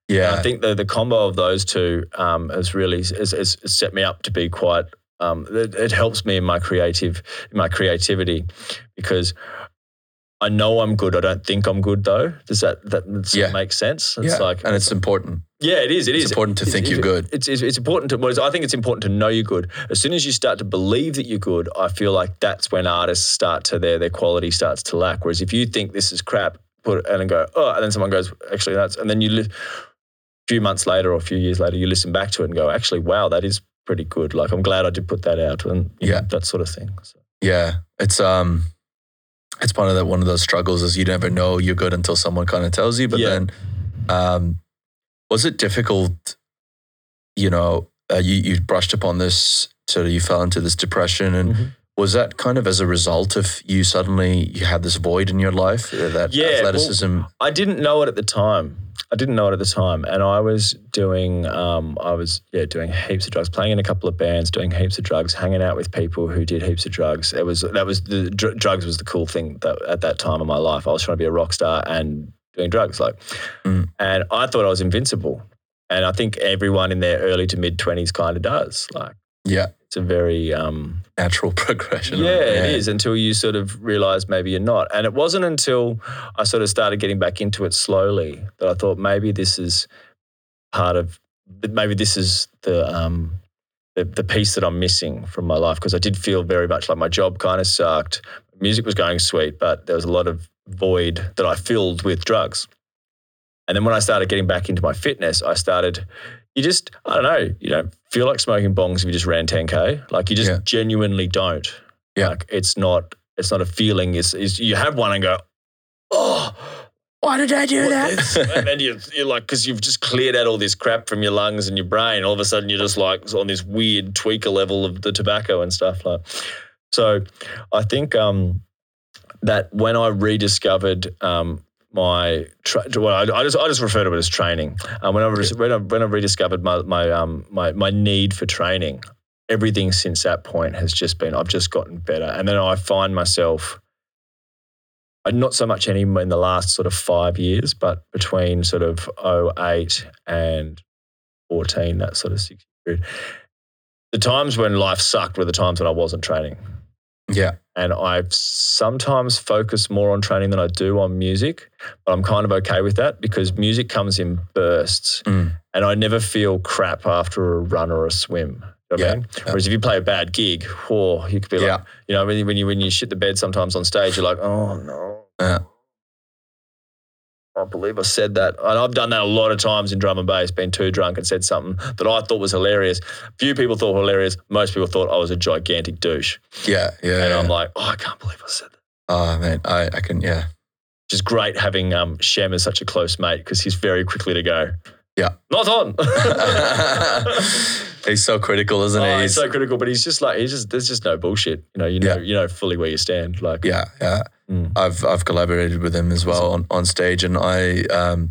And yeah, I think the, the combo of those two um, has really has, has set me up to be quite um, it, it helps me in my creative, in my creativity, because I know I'm good. I don't think I'm good though. Does that that of Yeah. make sense? It's yeah, like and it's important. Yeah, it is. It It's is. important to think you're good. It's, it's, it's important to. Well, I think it's important to know you're good. As soon as you start to believe that you're good, I feel like that's when artists start to their their quality starts to lack. Whereas if you think this is crap, put it and go oh, and then someone goes actually that's and then you li- a few months later or a few years later you listen back to it and go actually wow that is pretty good. Like I'm glad I did put that out and you know, Yeah. that sort of thing. So, Yeah, it's um, it's part of that. One of those struggles is you never know you're good until someone kind of tells you. But Yeah. then, um, was it difficult? You know, uh, you you brushed upon this, so you fell into this depression, and Mhm. was that kind of as a result of you suddenly you had this void in your life uh, that Yeah, well, athleticism? I didn't know it at the time. I didn't know it at the time, and I was doing, um, I was yeah, doing heaps of drugs, playing in a couple of bands, doing heaps of drugs, hanging out with people who did heaps of drugs. It was that was the dr- drugs was the cool thing that at that time of my life. I was trying to be a rock star and doing drugs, like, Mm. and I thought I was invincible, and I think everyone in their early to mid twenties kind of does. Like, yeah, it's a very um, natural progression. yeah, it is until you sort of realize maybe you're not. And it wasn't until I sort of started getting back into it slowly that I thought maybe this is part of, maybe this is the, um, the, the piece that I'm missing from my life because I did feel very much like my job kind of sucked. Music was going sweet, but there was a lot of void that I filled with drugs. And then when I started getting back into my fitness, I started, you just, I don't know, you don't feel like smoking bongs if you just ran 10K. Like you just Yeah. genuinely don't. Yeah. Like it's not, it's not a feeling. It's, it's you have one and go, oh, Why did I do what is-" and then you, you're like, because you've just cleared out all this crap from your lungs and your brain. All of a sudden, you're just like on this weird tweaker level of the tobacco and stuff. Like, so I think um, that when I rediscovered um, my, tra- well, I, I just I just refer to it as training. Uh, when I re- when I when I rediscovered my my um my my need for training, everything since that point has just been I've just gotten better, and then I find myself. uh, Not so much anymore in the last sort of five years, but between sort of 08 and 14, that sort of six period. The times when life sucked were the times when I wasn't training Yeah, and I've sometimes focus more on training than I do on music, but I'm kind of okay with that because music comes in bursts Mm. and I never feel crap after a run or a swim. You know what I Yeah, mean? yeah. Whereas if you play a bad gig, whoa, you could be like, Yeah. you know, when you, when you when you shit the bed sometimes on stage, you're like, oh no, Yeah. I can't believe I said that. And I've done that a lot of times in drum and bass, been too drunk and said something that I thought was hilarious. Few people thought hilarious. Most people thought I was a gigantic douche. yeah, yeah. And yeah. I'm like, oh, I can't believe I said that. oh man, I I can yeah. which is great having um, Shem as such a close mate because he's very quickly to go. Yeah. not on. He's so critical, isn't Oh, he? he's so critical, but he's just like he's just there's just no bullshit. You know, you know, Yeah. you know fully where you stand. Like, Yeah, yeah. Mm. I've I've collaborated with him as well on, on stage, and I um,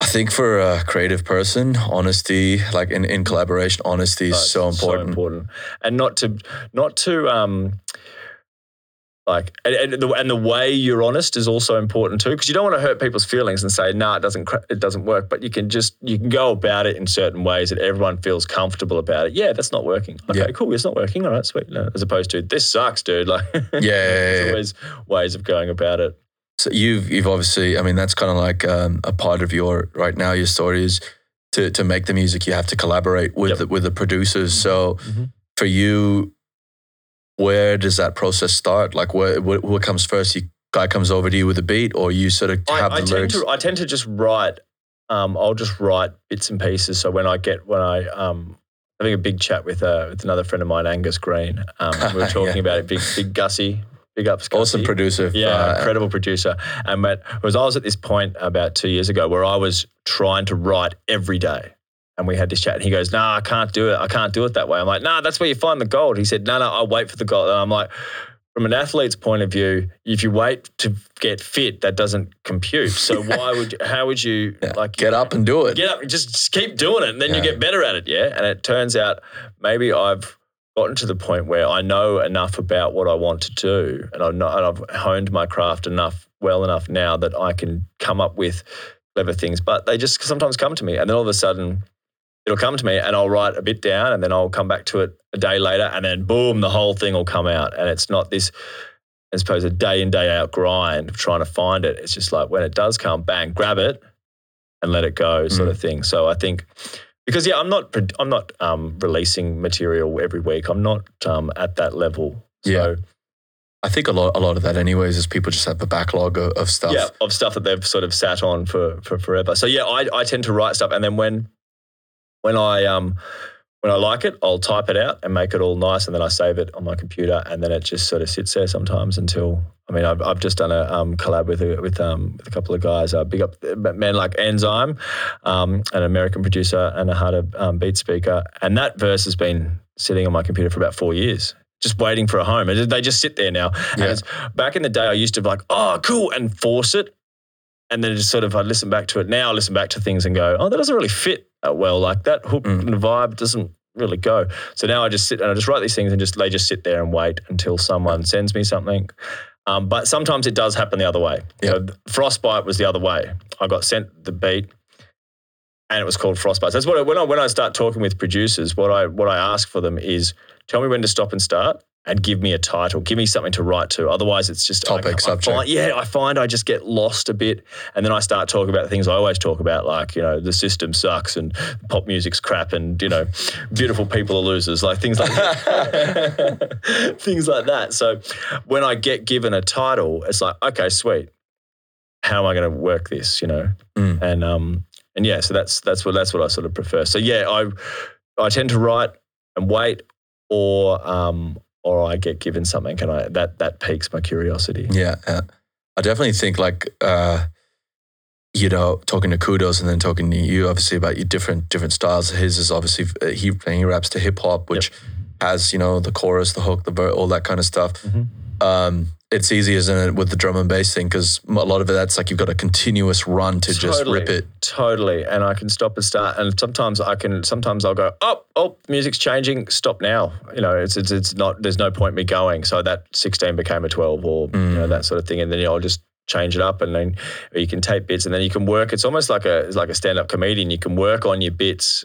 I think for a creative person, honesty, like in, in collaboration, honesty is Right, so important. so important, and not to not to um like and, and the and the way you're honest is also important too because you don't want to hurt people's feelings and say nah it doesn't it doesn't work but you can just you can go about it in certain ways that everyone feels comfortable about it yeah that's not working okay Yeah. cool it's not working all right sweet No, as opposed to this sucks dude like Yeah, yeah, there's always ways of going about it So you've you've obviously, I mean, that's kind of like um, a part of your right now. Your story is to to make the music, you have to collaborate with Yep. the, with the producers. So Mhm. for you, where does that process start? Like, what what, what comes first? You guy comes over to you with a beat, or you sort of I, have I the tend lyrics? to I tend to just write. Um, I'll just write bits and pieces. So when I get when I um, having a big chat with uh, with another friend of mine, Angus Green. Um, we were talking Yeah. about it. Big big Gussie, big ups. Gussie. awesome producer. Yeah, uh, incredible producer. And but was I was at this point about two years ago where I was trying to write every day. And we had this chat, and he goes, "Nah, I can't do it. I can't do it that way." I'm like, "Nah, that's where you find the gold." He said, "No, no, I'll wait for the gold." And I'm like, from an athlete's point of view, if you wait to get fit, that doesn't compute. So why would you, how would you yeah, like get up and do it. get up, just, just keep doing it, and then you get better at it. Yeah, and it turns out maybe I've gotten to the point where I know enough about what I want to do, and, know, and I've honed my craft enough, well enough now that I can come up with clever things. But they just sometimes come to me, and then all of a sudden, it'll come to me and I'll write a bit down and then I'll come back to it a day later and then boom, the whole thing will come out. And it's not this, I suppose, a day in, day out grind of trying to find it. It's just like when it does come, bang, grab it and let it go sort Mm. of thing. So I think, because yeah, I'm not, I'm not um, releasing material every week. I'm not um, at that level. So, Yeah. I think a lot, a lot of that, anyways, is people just have a backlog of, of stuff. yeah, of stuff that they've sort of sat on for for forever. So yeah, I, I tend to write stuff, and then when when I um when I like it, I'll type it out and make it all nice, and then I save it on my computer, and then it just sort of sits there sometimes until. I mean, I've, I've just done a um, collab with a, with um, with a couple of guys. Uh, big up men like Enzyme, um, an American producer and a harder um, beat speaker, and that verse has been sitting on my computer for about four years. Just waiting for a home. And They just sit there now. And Yeah. it's, back in the day, I used to be like, oh, cool, and force it. And then just sort of, I listen back to it now, I listen back to things and go, oh, that doesn't really fit well. Like that hook Mm. and vibe doesn't really go. So now I just sit and I just write these things and just they just sit there and wait until someone sends me something. Um, but sometimes it does happen the other way. You know, Frostbite was the other way. I got sent the beat and it was called Frostbite. So that's what I, when I when I start talking with producers, what I what I ask for them is tell me when to stop and start and give me a title, give me something to write to. Otherwise, it's just I- Topic, I subject. find- yeah, I find I just get lost a bit, and then I start talking about the things I always talk about, like you know the system sucks and pop music's crap, and you know beautiful people are losers, like things like that. things like that. So when I get given a title, it's like okay, sweet. How am I going to work this? You know, Mm. and um and yeah, so that's that's what that's what I sort of prefer. So yeah, I I tend to write and wait, or um or I get given something, and I that that piques my curiosity. Yeah, yeah. I definitely think like uh, you know, talking to Kudos and then talking to you, obviously about your different different styles. His is obviously uh, he he raps to hip hop, which has you know the chorus, the hook, the ver- all that kind of stuff. Mhm. Um, it's easy, isn't it, with the drum and bass thing? Because a lot of it, that's like you've got a continuous run to just rip it. Totally, and I can stop and start, and sometimes I can. Sometimes I'll go, oh, oh, music's changing. Stop now. You know, it's it's, it's not. There's no point me going. So that 16 became a 12, or you know Mm. that sort of thing, and then you know, I'll just change it up, and then you can tape bits, and then you can work. It's almost like a it's like a stand up comedian. You can work on your bits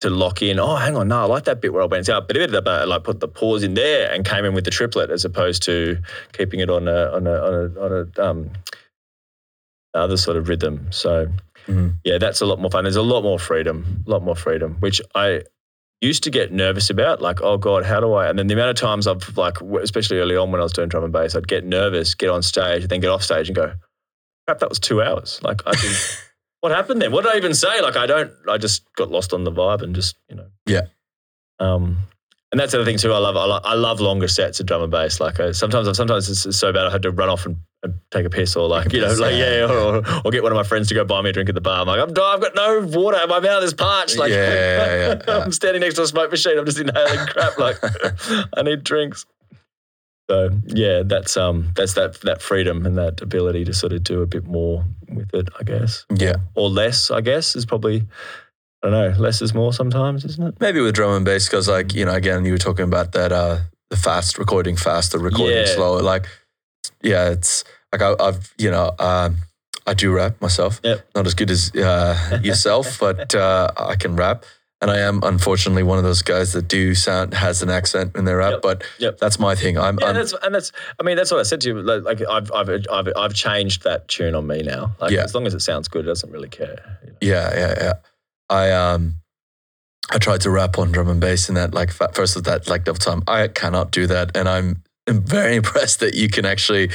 to lock in. Oh, hang on, no, I like that bit where I went out, but a bit about like put the pause in there and came in with the triplet as opposed to keeping it on a on a on a, on a um, other sort of rhythm. So Mhm. yeah, that's a lot more fun. There's a lot more freedom, a lot more freedom, which I used to get nervous about. Like, oh god, how do I? And then the amount of times I've like, especially early on when I was doing drum and bass, I'd get nervous, get on stage, then get off stage and go, crap, that was two hours. Like, I think, what happened then? What did I even say? Like, I don't. I just got lost on the vibe and just you know. Yeah. Um, and that's the other thing too. I love I, lo- I love longer sets of drum and bass. Like sometimes I, sometimes sometimes it's so bad I had to run off and, and take a piss or like you know like yeah. yeah, or, or get one of my friends to go buy me a drink at the bar. I'm like I'm, I've got no water. My mouth is parched. Like Yeah, yeah, yeah, yeah. I'm standing next to a smoke machine. I'm just inhaling crap. Like I need drinks. So yeah, that's um that's that that freedom and that ability to sort of do a bit more with it. I guess Yeah, or less. I guess is probably. I don't know. Less is more sometimes, isn't it? maybe with drum and bass, because like you know, again, you were talking about that uh, the fast recording fast, the recording Yeah. slow. Like, yeah, it's like I, I've you know. Um, I do rap myself. Yep. Not as good as uh, yourself, but uh, I can rap. And I am unfortunately one of those guys that do sound has an accent in their rap, Yep. but Yep. that's my thing. I'm, Yeah, I'm that's and that's. I mean, that's what I said to you. Like, like I've, I've, I've, I've changed that tune on me now. Like, Yeah. as long as it sounds good, it doesn't really care. you know. yeah, yeah, yeah. I um, I tried to rap on drum and bass, and that like first of that like the time I cannot do that, and I'm I'm very impressed that you can actually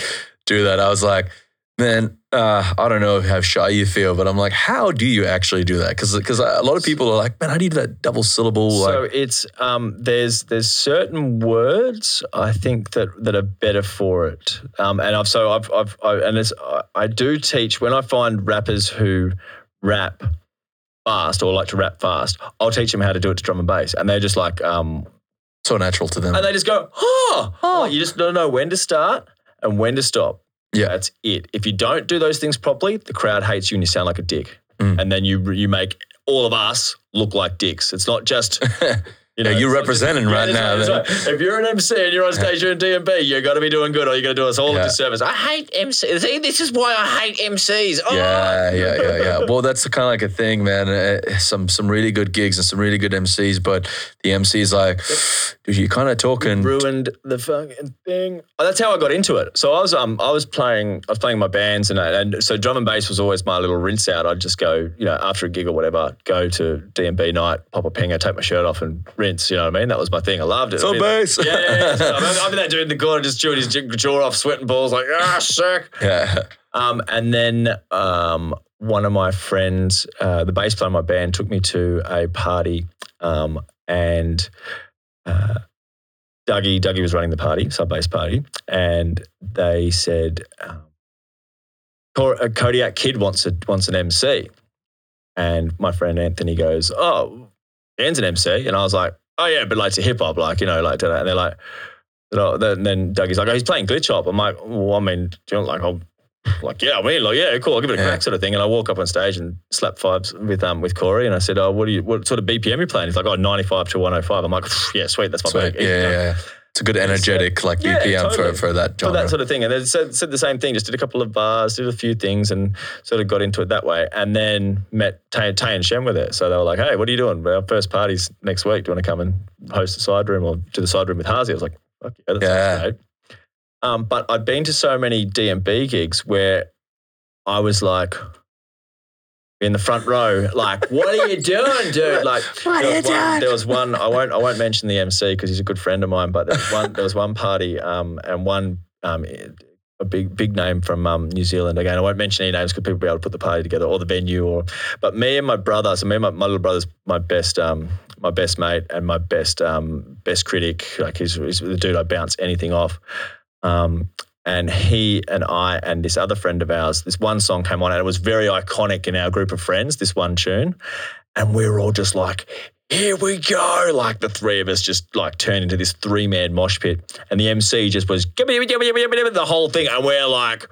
do that. I was like, man, uh, I don't know how shy you feel, but I'm like, how do you actually do that? Because because a lot of people are like, man, how do you do that double syllable? So like, it's um, there's there's certain words I think that that are better for it. Um, and I've so I've I've I, and it's I, I do teach when I find rappers who rap fast or like to rap fast. I'll teach them how to do it to drum and bass, and they're just like um, so natural to them. and they just go, oh, oh, you just don't know when to start and when to stop. Yeah. That's it. If you don't do those things properly, the crowd hates you and you sound like a dick. Mm. And then you you make all of us look like dicks. It's not just You Yeah, you're representing right now, that's then. right. If you're an MC and you're on stage you're in DNB, you're got to be doing good, or you're going to do us all Yeah. a disservice. I hate MCs. See, this is why I hate MCs. Oh. Yeah, yeah, yeah, yeah. Well, that's kind of like a thing, man. Uh, some some really good gigs and some really good MCs, but the MC's like, dude, you're kind of talking. ruined the fucking thing. Oh, that's how I got into it. So I was um I was playing I was playing my bands and and so drum and bass was always my little rinse out. I'd just go you know after a gig or whatever, go to DNB night, pop a pinger, take my shirt off and You know what I mean? That was my thing. I loved it. So I mean, bass. Yeah, yeah, yeah. I'm, I'm in that dude in the corner just chewing his jaw off, sweating balls like ah sick. Yeah, Um, and then um, one of my friends, uh, the bass player in my band, took me to a party, um, and uh, Dougie, Dougie was running the party, sub bass party, and they said, um, uh, Kodiak Kid wants a wants an MC, and my friend Anthony goes, "Oh, Dan's an MC," and I was like, "Oh yeah, but like to hip hop, like you know, like to that," and they're like. And then Dougie's like, oh, he's playing glitch hop. I'm like, well, I mean, do you like, I'll like, yeah, I mean, like, yeah, cool, I'll give it a Yeah. crack, sort of thing. And I walk up on stage and slap fives with um with Corey, and I said, oh, what do you, what sort of BPM are you playing? He's like, oh, 95 to 105. I'm like, yeah, sweet, that's my Sweet. bag. yeah, yeah, yeah. It's a good energetic like Yeah, BPM totally. for for that For that sort of thing. And then said, said the same thing, just did a couple of bars, did a few things, and sort of got into it that way. And then met Tay, Tay and Shem with it. So they were like, hey, what are you doing? Our first party's next week. Do you want to come and host the side room or do the side room with Hazy? I was like, fuck yeah, that Yeah. great. Um, but I'd been to so many DNB gigs where I was like, in the front row, like, what are you doing, dude? Like, What there are was you one, doing? there was one. I won't. I won't mention the MC because he's a good friend of mine. But there was one. there was one party, um, and one, um, a big big name from um, New Zealand. Again, I won't mention any names because people will be able to put the party together or the venue. Or, but me and my brother. So me and my, my little brother's my best, um, my best mate and my best, um, best critic. Like he's, he's the dude I bounce anything off. Um, and he and I and this other friend of ours, this one song came on and it was very iconic in our group of friends, this one tune. And we were all just like, here we go. Like the three of us just like turned into this three man mosh pit. And the MC just was the whole thing. And we're like,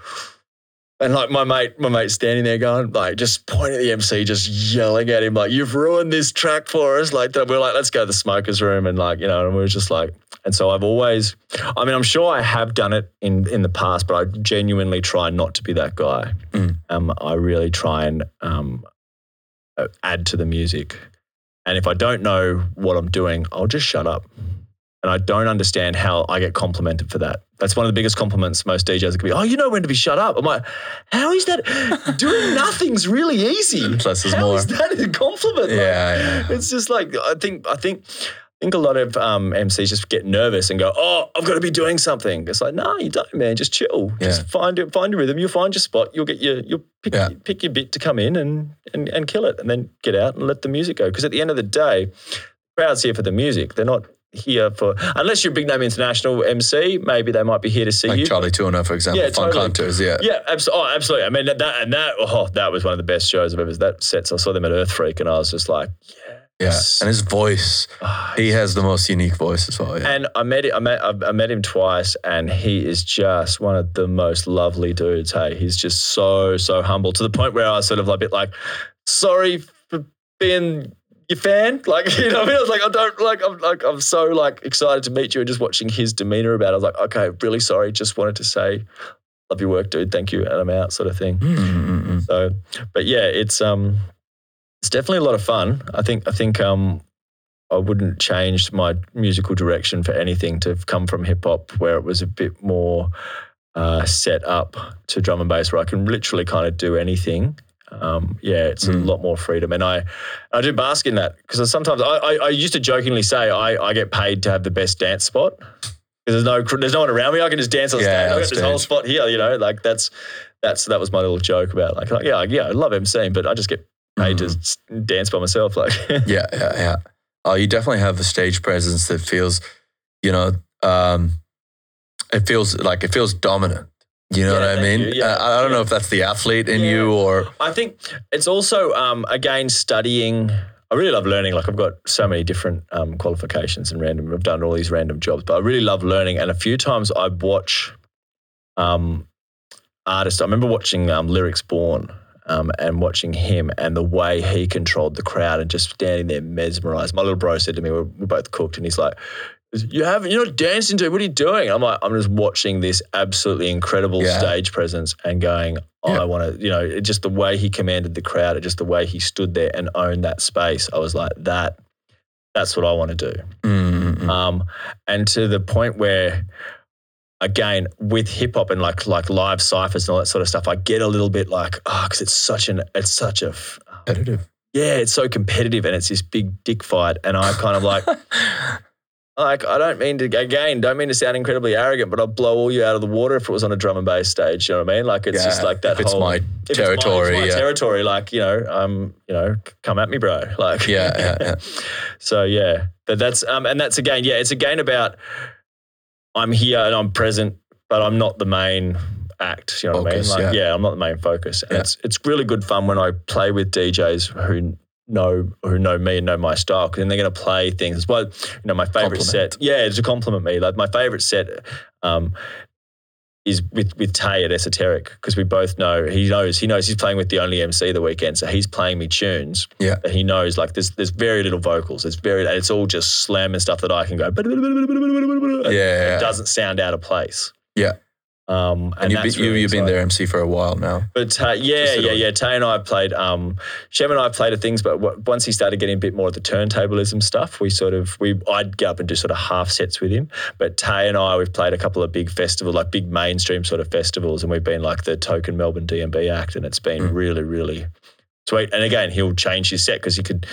and like my mate, my mate standing there going, like, just pointing at the MC, just yelling at him, like, you've ruined this track for us. Like, we're like, let's go to the smokers room. And like, you know, and we were just like, and so I've always, I mean, I'm sure I have done it in, in the past, but I genuinely try not to be that guy. Mm. Um, I really try and um, uh, add to the music. And if I don't know what I'm doing, I'll just shut up. And I don't understand how I get complimented for that. That's one of the biggest compliments most DJs can be. Oh, you know when to be shut up. I'm like, how is that? Doing nothing's really easy. Less is How more. is that a compliment? Like, Yeah, yeah. It's just like I think I think I think a lot of um, MCs just get nervous and go, "Oh, I've got to be doing something." It's like, no, you don't, man. Just chill. Just find it, find your rhythm. You'll find your spot. You'll get your, you'll pick, Yeah. pick your bit to come in and, and and kill it, and then get out and let the music go. Because at the end of the day, crowd's here for the music. They're not here for unless you're a big name international MC. Maybe they might be here to see Like you. Chali 2na, for example, Yeah, Funk totally. Hunters. Yeah. Yeah, abso- oh, absolutely. I mean, that, that and that oh, that was one of the best shows I've ever. That sets. I saw them at Earth Freak, and I was just like, Yeah. Yes. And his voice, ah, he has the most unique voice as well. Yeah. And I met I met I met him twice, and he is just one of the most lovely dudes. Hey, he's just so so humble to the point where I was sort of a bit like, sorry for being your fan. Like you know, I mean, I was like, I don't like. I'm like I'm so like excited to meet you, and just watching his demeanor about. it, I was like, okay, really sorry. Just wanted to say, love your work, dude. Thank you, and I'm out, sort of thing. Mm, mm, mm. So, but yeah, it's um, it's definitely a lot of fun. I think I think um, I wouldn't change my musical direction for anything to have come from hip hop, where it was a bit more uh, set up to drum and bass, where I can literally kind of do anything. Um, yeah, it's a Mm. lot more freedom, and I I do bask in that because sometimes I, I I used to jokingly say I I get paid to have the best dance spot. Because there's no there's no one around me, I can just dance on Yeah, stage. I got this whole spot here, you know, like that's that's that was my little joke about like, like yeah yeah I love MCing, but I just get paid to s- dance by myself. Like Yeah, yeah, yeah. Oh, you definitely have a stage presence that feels, you know, um, it feels like it feels dominant. You know Yeah, what I mean? Yeah, I, I don't know if that's the athlete in Yeah. you or I think it's also um, again studying. I really love learning. Like I've got so many different um, qualifications and random. I've done all these random jobs, but I really love learning. And a few times I watch um, artists. I remember watching um, Lyrics Born. Um, and watching him and the way he controlled the crowd and just standing there mesmerized. My little bro said to me, we're, we're both cooked, and he's like, you haven't, you're not dancing to. What are you doing? I'm like, I'm just watching this absolutely incredible Yeah. stage presence and going, oh, Yeah. I want to, you know, just the way he commanded the crowd, just the way he stood there and owned that space. I was like, that, that's what I want to do. Mm, Um, and to the point where, again, with hip hop and like like live ciphers and all that sort of stuff, I get a little bit like, oh, because it's such an, it's such a competitive. yeah, it's so competitive and it's this big dick fight, and I'm kind of like. Like, I don't mean to, again, don't mean to sound incredibly arrogant, but I'd blow all you out of the water if it was on a drum and bass stage. You know what I mean? Like, it's just like that if it's whole. my if it's my- territory, it's my yeah. territory. Like, you know, um, you know, come at me, bro. Like, Yeah, yeah, yeah. so yeah, but that's um, and that's again, yeah, it's again about I'm here and I'm present, but I'm not the main act. You know what I mean? Like, yeah. yeah. I'm not the main focus. And Yeah. it's it's really good fun when I play with DJs who know who know me and know my style because then they're going to play things. Well, you know, my favorite Compliment. set, yeah, it's to compliment me. Like my favorite set. Um, is with with Tay at Esoteric because we both know he knows he knows he's playing with the only MC the weekend, so he's playing me tunes Yeah. he knows like there's there's very little vocals. It's very it's all just slam and stuff that I can go. Yeah. it doesn't sound out of place. Yeah. Um, and, And, you've been, you, really you've been their MC for a while now. But Tay, yeah, yeah, yeah. Tay and I played. Um, Shem and I played at things, but w- once he started getting a bit more of the turntablism stuff, we sort of we I'd go up and do sort of half sets with him. But Tay and I, we've played a couple of big festivals, like big mainstream sort of festivals, and we've been like the token Melbourne DNB act, and it's been Mm. really, really sweet. And again, he'll change his set because he could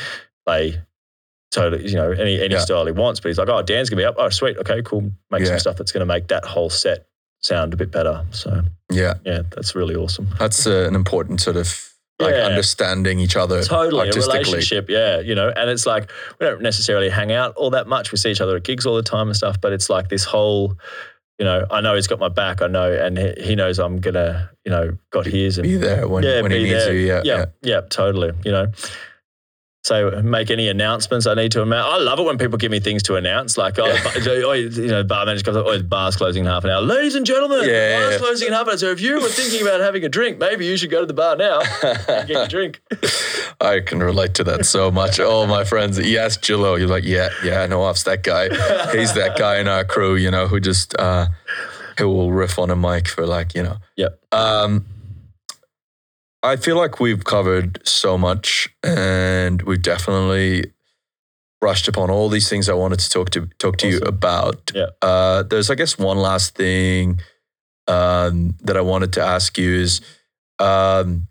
play. Totally, you know, any any Yeah. style he wants, but he's like, "Oh, Dan's gonna be up. Oh, sweet. Okay, cool. Make Yeah. some stuff that's gonna make that whole set sound a bit better." So, Yeah, yeah, that's really awesome. that's uh, an important sort of like Yeah. understanding each other totally a artistically. relationship yeah you know and it's like we don't necessarily hang out all that much we see each other at gigs all the time and stuff but it's like this whole you know i know he's got my back i know and he, he knows i'm gonna you know got his and Be there when, yeah, when he needs there. you. Yeah, yeah yeah. yeah totally you know so make any announcements I need to announce. I love it when people give me things to announce, like oh, Yeah. oh, you know, bar manager comes up, oh, the bar's closing in half an hour. Ladies and gentlemen, Yeah, the bar's yeah. closing in half an hour. So if you were thinking about having a drink, maybe you should go to the bar now and get a drink. I can relate to that so much. All my friends, yes, Gillo, you're like, yeah, yeah, I know Off's that guy. He's that guy in our crew, you know, who just uh, who will riff on a mic for like, you know. Yep. Um, I feel like we've covered so much, and we've definitely brushed upon all these things I wanted to talk to talk to you about. Yeah. Uh, there's, I guess, one last thing um, that I wanted to ask you is, um,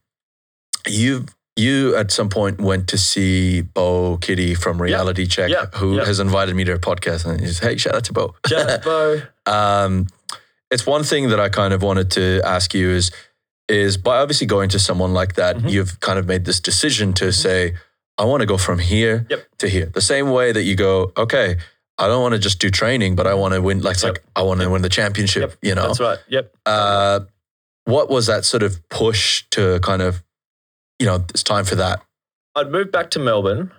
you you at some point went to see Bo Kitty from Reality Check, Yeah. who Yeah. has invited me to their podcast, and he's hey, shout out to Bo. Shout out, to Bo. Um, it's one thing that I kind of wanted to ask you is is by obviously going to someone like that, Mhm. you've kind of made this decision to say, I want to go from here Yep. to here. The same way that you go, okay, I don't want to just do training, but I want to win. Like it's Yep. like I want to win the championship. Yep. You know, That's right. Yep. uh, what was that sort of push to kind of, you know, it's time for that. I'd moved back to Melbourne,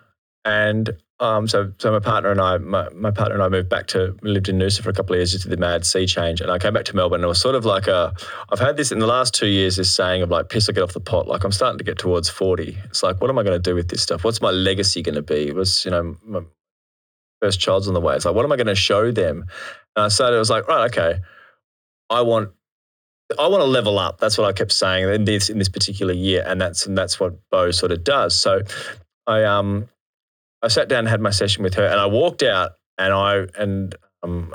and um, so so my partner and I, my, my partner and I moved back to lived in Noosa for a couple of years did the mad sea change, and I came back to Melbourne. and It was sort of like a I've had this in the last two years. This saying of like piss or get off the pot. Like I'm starting to get towards forty. It's like what am I going to do with this stuff? What's my legacy going to be? It was you know my first child's on the way. It's like what am I going to show them? And I started. I was like right, okay, I want. I want to level up. That's what I kept saying in this in this particular year, and that's and that's what Bo sort of does. So, I um, I sat down and had my session with her, and I walked out, and I and um,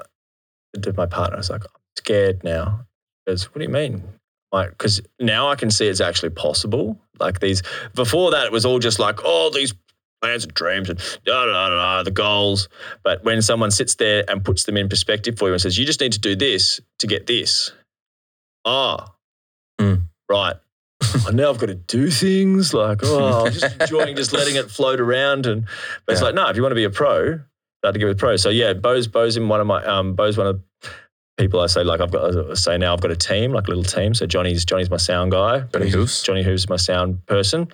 to my partner, I was like, I'm scared now. She goes, What do you mean? Like, because now I can see it's actually possible. Like these before that, it was all just like, oh, these plans and dreams and da, da, da, da, the goals. But when someone sits there and puts them in perspective for you and says, you just need to do this to get this. Ah, Mm. right. Oh, now I've got to do things like, oh, I'm just enjoying just letting it float around. And but it's Yeah. like, no, if you want to be a pro, start to get with pro. So yeah, Bo's Bo's in one of my um Bo's one of people I say like I've got I say now I've got a team, like a little team. So Johnny's Johnny's my sound guy. Johnny Hooves. Johnny Hooves my sound person.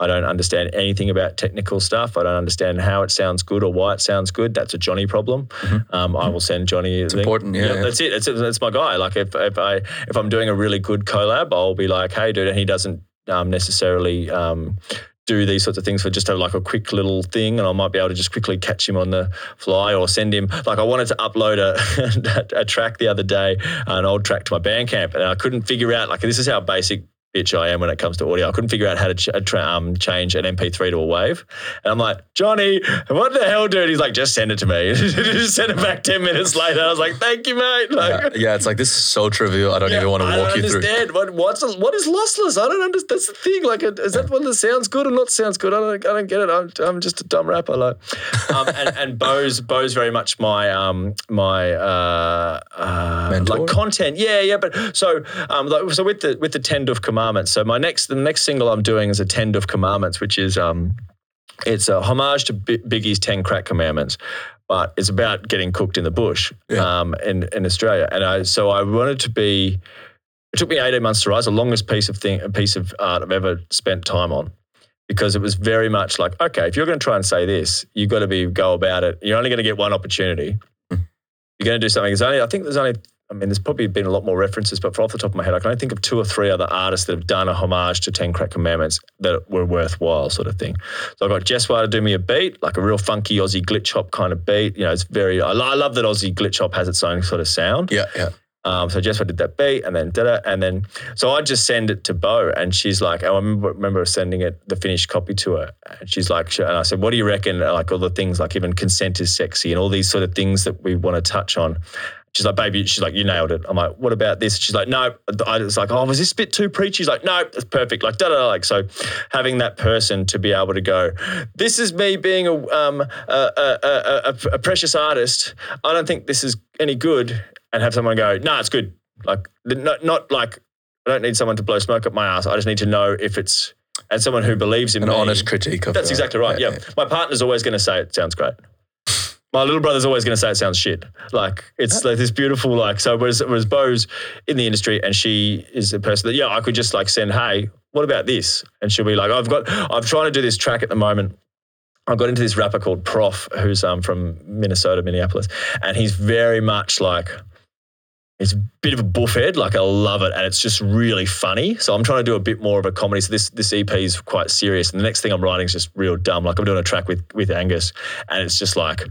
I don't understand anything about technical stuff. I don't understand how it sounds good or why it sounds good. That's a Johnny problem. Mhm. Um, I will send Johnny. It's important, yeah, yeah. That's it. It's, it's my guy. Like if, if I if I'm doing a really good collab, I'll be like, hey, dude, and he doesn't um, necessarily. Um, do these sorts of things for just a, like a quick little thing, and I might be able to just quickly catch him on the fly or send him. Like I wanted to upload a, a track the other day, an old track to my Bandcamp, and I couldn't figure out like this is how basic bitch I am when it comes to audio. I couldn't figure out how to ch- tra- um, change an MP3 to a wave. And I'm like, Johnny, what the hell, dude? He's like, just send it to me. just send it back 10 minutes later. I was like, thank you, mate. Like, yeah, yeah, it's like this is so trivial. I don't yeah, even want to walk you through. understand. What, what's a, what is lossless? I don't understand. That's the thing. Like, is that one that sounds good or not sounds good? I don't, I don't get it. I'm, I'm just a dumb rapper. Like, um, and, and Bo's, Bo's very much my, um, my, uh, uh, like content. Yeah, yeah. But so, um, like, so with the, with the Ten Doof Commandments. So my next, the next single I'm doing is a Ten Doof Commandments, which is, um, it's a homage to B- Biggie's Ten Crack Commandments, but it's about getting cooked in the bush Yeah. um, in in Australia. And I so I wanted to be. It took me eighteen months to write. The longest piece of thing, a piece of art I've ever spent time on, because it was very much like, okay, if you're going to try and say this, you've got to be go about it. You're only going to get one opportunity. Hmm. You're going to do something. There's only I think there's only. I mean, there's probably been a lot more references, but for off the top of my head, I can only think of two or three other artists that have done a homage to Ten Crack Commandments that were worthwhile, sort of thing. So I got Jesswar to do me a beat, like a real funky Aussie glitch hop kind of beat. You know, it's very. I, I love that Aussie glitch hop has its own sort of sound. Yeah, yeah. Um, so Jess did that beat, and then did it, and then so I just send it to Bo, and she's like, I remember, remember sending it the finished copy to her, and she's like, she- and I said, what do you reckon? Like all the things, like even consent is sexy, and all these sort of things that we want to touch on. She's like, baby, she's like, you nailed it. I'm like, what about this? She's like, no. I was like, oh, was this a bit too preachy? She's like, no, it's perfect. Like, da da da. Like, so having that person to be able to go, this is me being a um a, a, a, a, precious artist. I don't think this is any good, and have someone go, no, it's good. Like, not not like I don't need someone to blow smoke up my ass. I just need to know if it's and someone who believes in me. An me. honest critique of That's your- exactly right. Yeah, my partner's always going to say it sounds great. My little brother's always going to say it sounds shit. Like it's like this beautiful like so. Whereas whereas Bo's in the industry and she is a person that yeah I could just like send hey what about this and she'll be like I've got I'm trying to do this track at the moment. I got into this rapper called Prof who's um from Minnesota Minneapolis and he's very much like It's a bit of a buffhead, like I love it, and it's just really funny. So I'm trying to do a bit more of a comedy. So this this EP is quite serious, and the next thing I'm writing is just real dumb. Like I'm doing a track with with Angus, and it's just like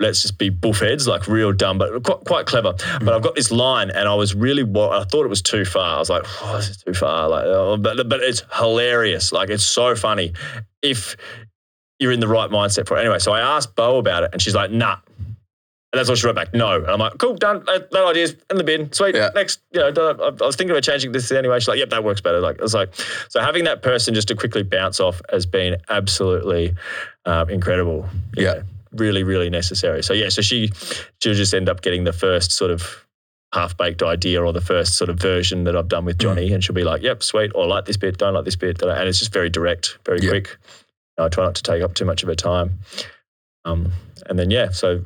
let's just be buffheads, like real dumb, but quite, quite clever. But I've got this line, and I was really, I thought it was too far. I was like, oh, this is too far. Like, oh, but but it's hilarious. Like it's so funny if you're in the right mindset for it. Anyway, so I asked Bo about it, and she's like, nah. And that's what she wrote back, no. And I'm like, cool, done. No, no ideas in the bin. Sweet. Yeah. Next, you know. I was thinking about changing this anyway. She's like, yep, that works better. Like, it's like, so having that person just to quickly bounce off has been absolutely um, incredible. Yeah. Really, really necessary. So yeah, so she she'll just end up getting the first sort of half baked idea or the first sort of version that I've done with Johnny, and she'll be like, "Yep, sweet," or "Like this bit, don't like this bit," and it's just very direct, very Yeah. quick. I try not to take up too much of her time. Um, and then yeah, so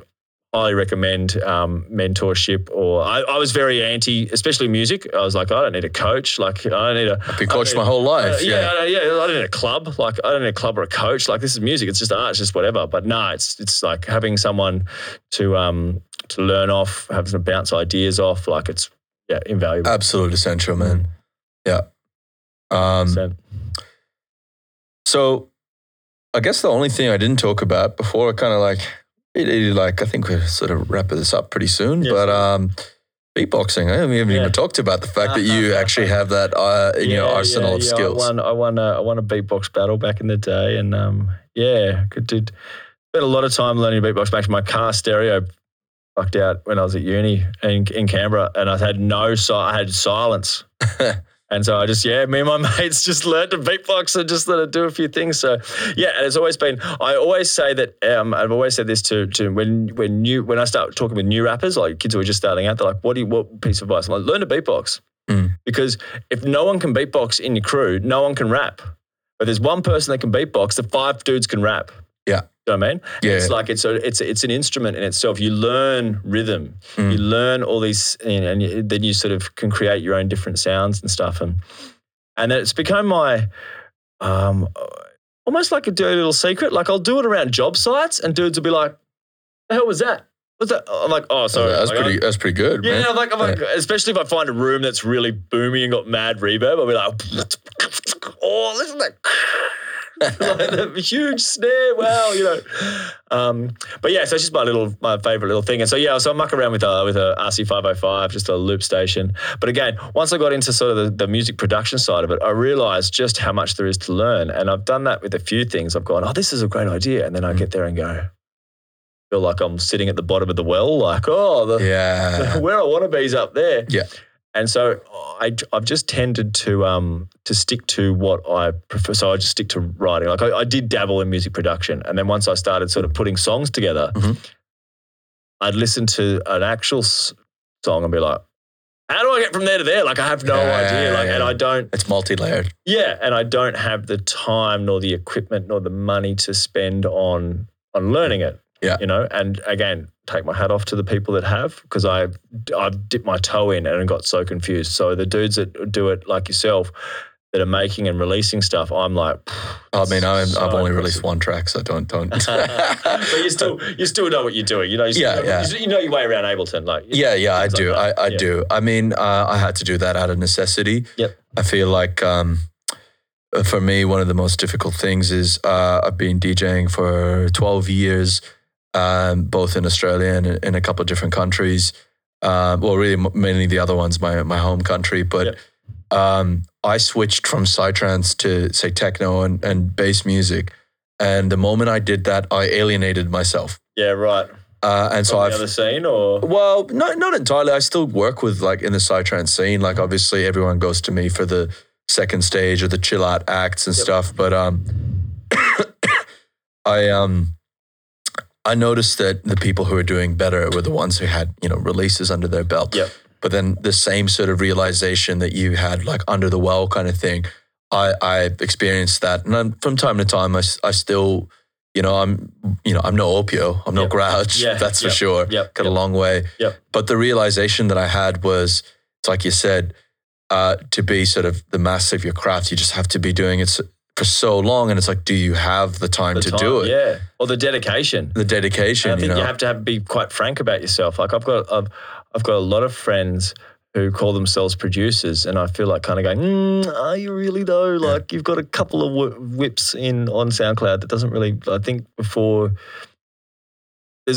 highly recommend um, mentorship. Or I, I was very anti, especially music. I was like, I don't need a coach. Like I don't need a I've been coached my whole life. uh, yeah, yeah, yeah. I don't need a club. Like I don't need a club or a coach. Like this is music. It's just art. It's just whatever. But no, it's it's like having someone to um to learn off, have to bounce ideas off. Like it's yeah, invaluable. Absolute essential, man. Yeah. Um, So, So, I guess the only thing I didn't talk about before, I kind of like, really like, I think we're sort of wrapping this up pretty soon. Yes. But um, beatboxing, I haven't even talked about the fact that you actually have that uh, in your arsenal yeah, of yeah. skills. I won, I won, a, I won a beatbox battle back in the day, and um, yeah, could did spent a lot of time learning beatbox. Back my car stereo fucked out when I was at uni in, in Canberra, and I had no, I had silence. And so I just, yeah, me and my mates just learned to beatbox and just let it do a few things. So yeah, and it's always been, I always say that, um, I've always said this to, to when, when you, when I start talking with new rappers, like kids who are just starting out, they're like, what do you, what piece of advice? I'm like, learn to beatbox. Mm. Because if no one can beatbox in your crew, no one can rap. But there's one person that can beatbox, the five dudes can rap. Yeah. You know what I mean? Yeah. It's like it's a, it's it's an instrument in itself. You learn rhythm, Mm. you learn all these, and, and you, then you sort of can create your own different sounds and stuff. And and it's become my um, almost like a dirty little secret. Like I'll do it around job sites, and dudes will be like, "The hell was that? What's that?" I'm like, "Oh, sorry." that's Like, pretty. That's pretty good, yeah, man. I'm like, I'm like, especially if I find a room that's really boomy and got mad reverb, I'll be like, oh, listen to that. like the huge snare. Wow, you know. Um, but yeah, so it's just my little, my favorite little thing. And so yeah, so I muck around with a with a RC five hundred five, just a loop station. But again, once I got into sort of the, the music production side of it, I realized just how much there is to learn. And I've done that with a few things. I've gone, oh, this is a great idea, and then I get there and go. Feel like I'm sitting at the bottom of the well, like, oh, the, Yeah. where I want to be is up there. Yeah. And so I, I've just tended to um to stick to what I prefer. So I just stick to writing. Like I, I did dabble in music production, and then once I started sort of putting songs together, Mhm. I'd listen to an actual song and be like, "How do I get from there to there?" Like I have no Yeah, idea. Like, and. I don't. It's multi-layered. Yeah, and I don't have the time nor the equipment nor the money to spend on on learning it. Yeah. You know, and again, take my hat off to the people that have because I I've dipped my toe in and got so confused. So the dudes that do it like yourself that are making and releasing stuff, I'm like, I mean, I'm, So I've only impressive. released one track, so don't don't. but you still you still know what you're doing. You know, you still Yeah, know, yeah. You know your way around Ableton. Like Yeah, yeah, I things like do. I, I Yeah. do. I mean, uh, I had to do that out of necessity. Yep. I feel like um, for me, one of the most difficult things is uh, I've been DJing for 12 years, um, both in Australia and in a couple of different countries. Um, well, really, mainly the other ones, my my home country. But Yep. um, I switched from psytrance to say techno and, and bass music. And the moment I did that, I alienated myself. Yeah, right. Uh, and so I've the other scene or well, not not entirely. I still work with like in the psytrance scene. Like obviously everyone goes to me for the second stage or the chill out acts and Yep. stuff. But um I um I noticed that the people who were doing better were the ones who had, you know, releases under their belt. Yep. But then the same sort of realization that you had like under the well kind of thing, I I experienced that. And then from time to time I, I still you know, I'm, you know, I'm no Opiuo, I'm no Yep. Grouch, Yeah, that's for sure Yep. got a long way. Yep. But the realization that I had was, it's like you said, uh, to be sort of the master of your craft, you just have to be doing it for so long. And it's like, do you have the time The to time, do it? Yeah. Or the dedication. The dedication, And I think you you, have to have, be quite frank about yourself. Like I've got, I've, I've got a lot of friends who call themselves producers, and I feel like kind of going, mm, "Are you really though?" Like you've got a couple of wh- whips in on SoundCloud that doesn't really. I think before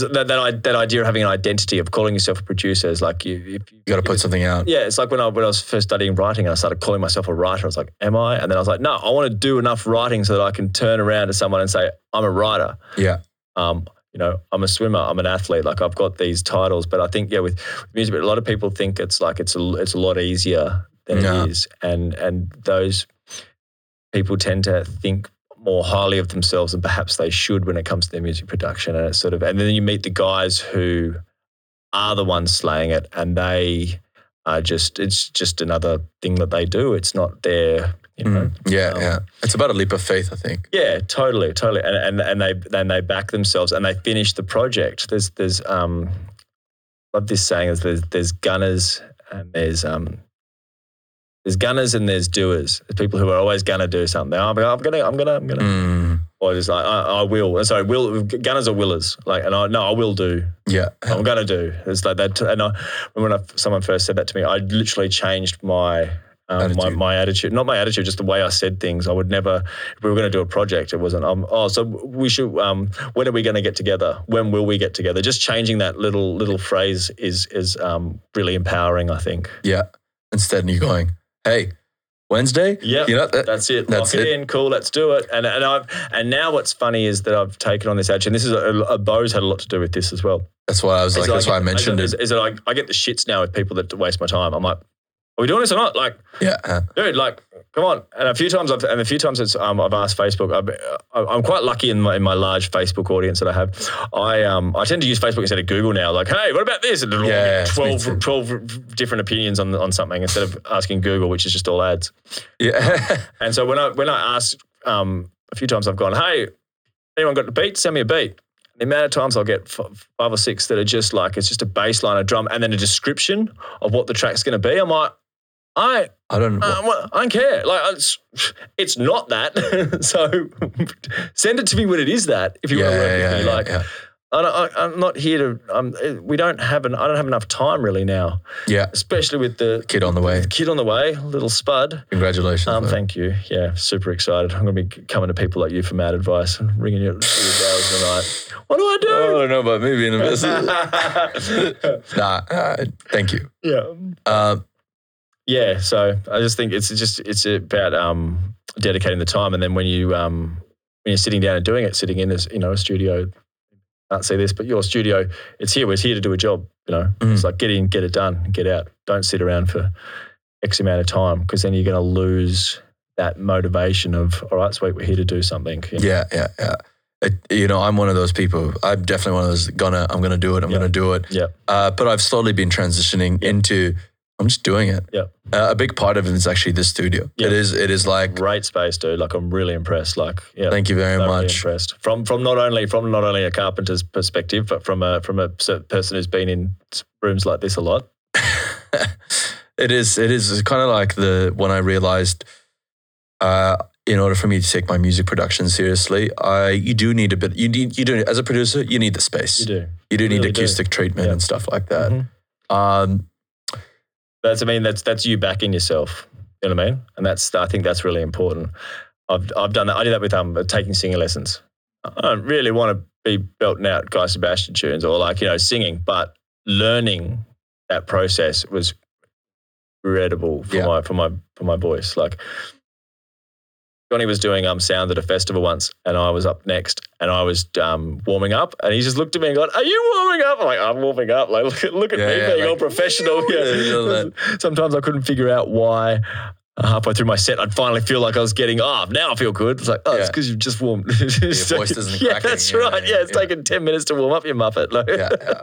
that that, that idea of having an identity of calling yourself a producer is like you. If you you got to put something out. yeah, it's like when I when I was first studying writing and I started calling myself a writer. I was like, "Am I?" And then I was like, "No, I want to do enough writing so that I can turn around to someone and say I'm a writer." Yeah. um, you know, I'm a swimmer, I'm an athlete, like I've got these titles. But I think, yeah, with, with music, but a lot of people think it's like it's a it's a lot easier than Yeah. it is, and and those people tend to think more highly of themselves than perhaps they should when it comes to their music production. And it's sort of, and then you meet the guys who are the ones slaying it, and they are just it's just another thing that they do. It's not their, you know. Mm. Yeah, um, yeah. It's about a leap of faith, I think. Yeah, totally, totally. And and and they then they back themselves and they finish the project. There's there's um love this saying is there's there's gunners and there's um there's gunners and there's doers. There's people who are always gonna do something. I'm gonna I'm gonna I'm gonna Mm. or just like I, I will. Sorry, will gunners are willers. Like and I no, I will do. Yeah. I'm gonna do. It's like that. And I, when I, someone first said that to me, I literally changed my. Um, my, Attitude. my attitude, not my attitude, just the way I said things. I would never, if we were going to do a project, it wasn't, um, oh, so we should, um, when are we going to get together? When will we get together? Just changing that little, little phrase is, is um, really empowering, I think. Yeah. Instead, and you're going, hey, Wednesday? Yeah. You know, that, That's it. That's Lock it, it. in. Cool. Let's do it. And and I've and now what's funny is that I've taken on this. And this is a, a Bo's had a lot to do with this as well. that's why I was Is like, that's why I get- mentioned is, it. Is, is it like I get the shits now with people that waste my time. I'm like, are we doing this or not? Like, Yeah. uh, dude, like, come on. And a few times I've and a few times it's um, I've asked Facebook. I've, I'm quite lucky in my in my large Facebook audience that I have. I um I tend to use Facebook instead of Google now. Like, hey, what about this? And Yeah, get 12, 12 different opinions on on something instead of asking Google, which is just all ads. Yeah. And so when I when I asked um, a few times, I've gone, "Hey, anyone got the beat? Send me a beat." The amount of times I'll get five or six that are just like it's just a bass line, a drum, and then a description of what the track's going to be. I'm like, I I don't uh, well, I don't care. Like it's, it's not that. so send it to me when it is that. If you want to work yeah, with me, yeah, like yeah. I I, I'm not here to. Um, we don't have an. I don't have enough time really now, Yeah. especially with the Kid on the way. kid on the way, little Spud. Congratulations. Um, thank you. Yeah, super excited. I'm going to be coming to people like you for mad advice and ringing you at three hours a night. What do I do? I do? don't know about maybe in a business. nah, uh, thank you. yeah. Um, Yeah, so I just think it's just it's about um, dedicating the time, and then when you um, when you're sitting down and doing it, sitting in as you know a studio, can't see this, but your studio, it's here. We're here to do a job. You know, Mm. it's like get in, get it done, get out. Don't sit around for x amount of time because then you're going to lose that motivation of all right, sweet, we're here to do something. you know? yeah, yeah, yeah. It, you know, I'm one of those people. I'm definitely one of those gonna. I'm gonna do it. I'm Yeah. gonna do it. Yeah. Uh, but I've slowly been transitioning Yeah. into. I'm just doing it. Yeah. Uh, a big part of it is actually this studio. Yeah. It is. It is like. Great space, dude. Like I'm really impressed. Like, yeah, Thank you very much. impressed from from not only from not only a carpenter's perspective, but from a from a person who's been in rooms like this a lot. it is. It is kind of like the when I realized, uh, in order for me to take my music production seriously, I you do need a bit. You need you do as a producer. You need the space. You do. You do need really do. acoustic treatment Yeah. and stuff like that. Mhm. Um, That's I mean that's that's you backing yourself. You know what I mean? And that's I think that's really important. I've I've done that. I did that with um taking singing lessons. I don't really want to be belting out Guy Sebastian tunes or like you know singing, but learning that process was incredible for Yeah. my for my for my voice. Like Johnny was doing um sound at a festival once, and I was up next, and I was um warming up, and he just looked at me and gone, "Are you warming up?" I'm like, "I'm warming up." Like, look at look at Yeah, me yeah, being like, all professional. yeah, Yeah. Sometimes I couldn't figure out why. uh, Halfway through my set, I'd finally feel like I was getting off. now I feel good. It's like, oh, it's because you've just warmed. Your voice isn't Yeah, cracking, that's yeah, right. Yeah, it's yeah. taken ten minutes to warm up your muppet. Like, yeah, yeah.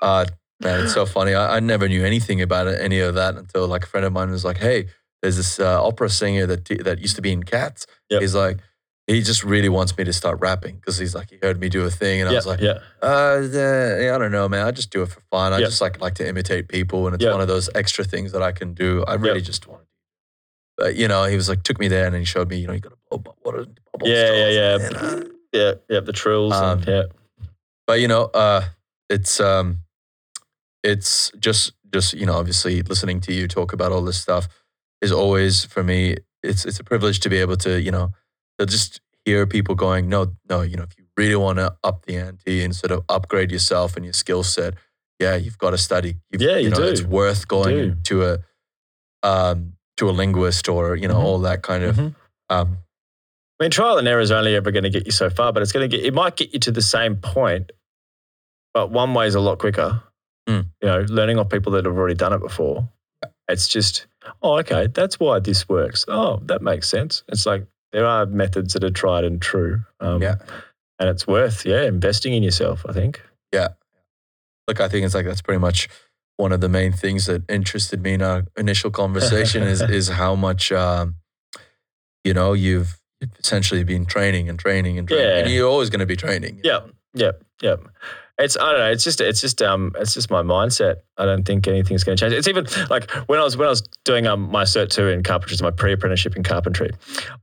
Uh, man, it's so funny. I, I never knew anything about it, any of that until like a friend of mine was like, "Hey, there's this uh, opera singer that that used to be in Cats." Yep. He's like, he just really wants me to start rapping because he's like, he heard me do a thing, and I yeah, was like, yeah, uh, yeah, I don't know, man. I just do it for fun. I just like like to imitate people, and it's one of those extra things that I can do. I really just want. to But you know, he was like, took me there, and then he showed me, you know, you got to blow bu- water, bubble Yeah, yeah, straws, yeah. and, uh, yeah, yeah. The trills. Um, and, yeah, but you know, uh, it's um, it's just just you know, obviously listening to you talk about all this stuff is always for me. It's it's a privilege to be able to you know to just hear people going, no, no, you know, if you really want to up the ante and sort of upgrade yourself and your skill set, yeah, you've got to study. You've, Yeah, you know, do. It's worth going to a um to a linguist or you know Mhm. all that kind of Mhm. um I mean, trial and error is only ever going to get you so far, but it's going to get. It might get you to the same point, but one way is a lot quicker. Mm. You know, learning off people that have already done it before. It's just, oh, okay, that's why this works. Oh, that makes sense. It's like there are methods that are tried and true. Um, Yeah. and it's worth, yeah, investing in yourself. I think. Yeah. Look, I think it's like that's pretty much one of the main things that interested me in our initial conversation is is how much um, you know you've essentially been training and training and training, and Yeah. you're always going to be training. Yeah, yeah, yeah. It's I don't know. It's just it's just um it's just my mindset. I don't think anything's going to change. It's even like when I was when I was doing um my cert two in carpentry, my pre apprenticeship in carpentry.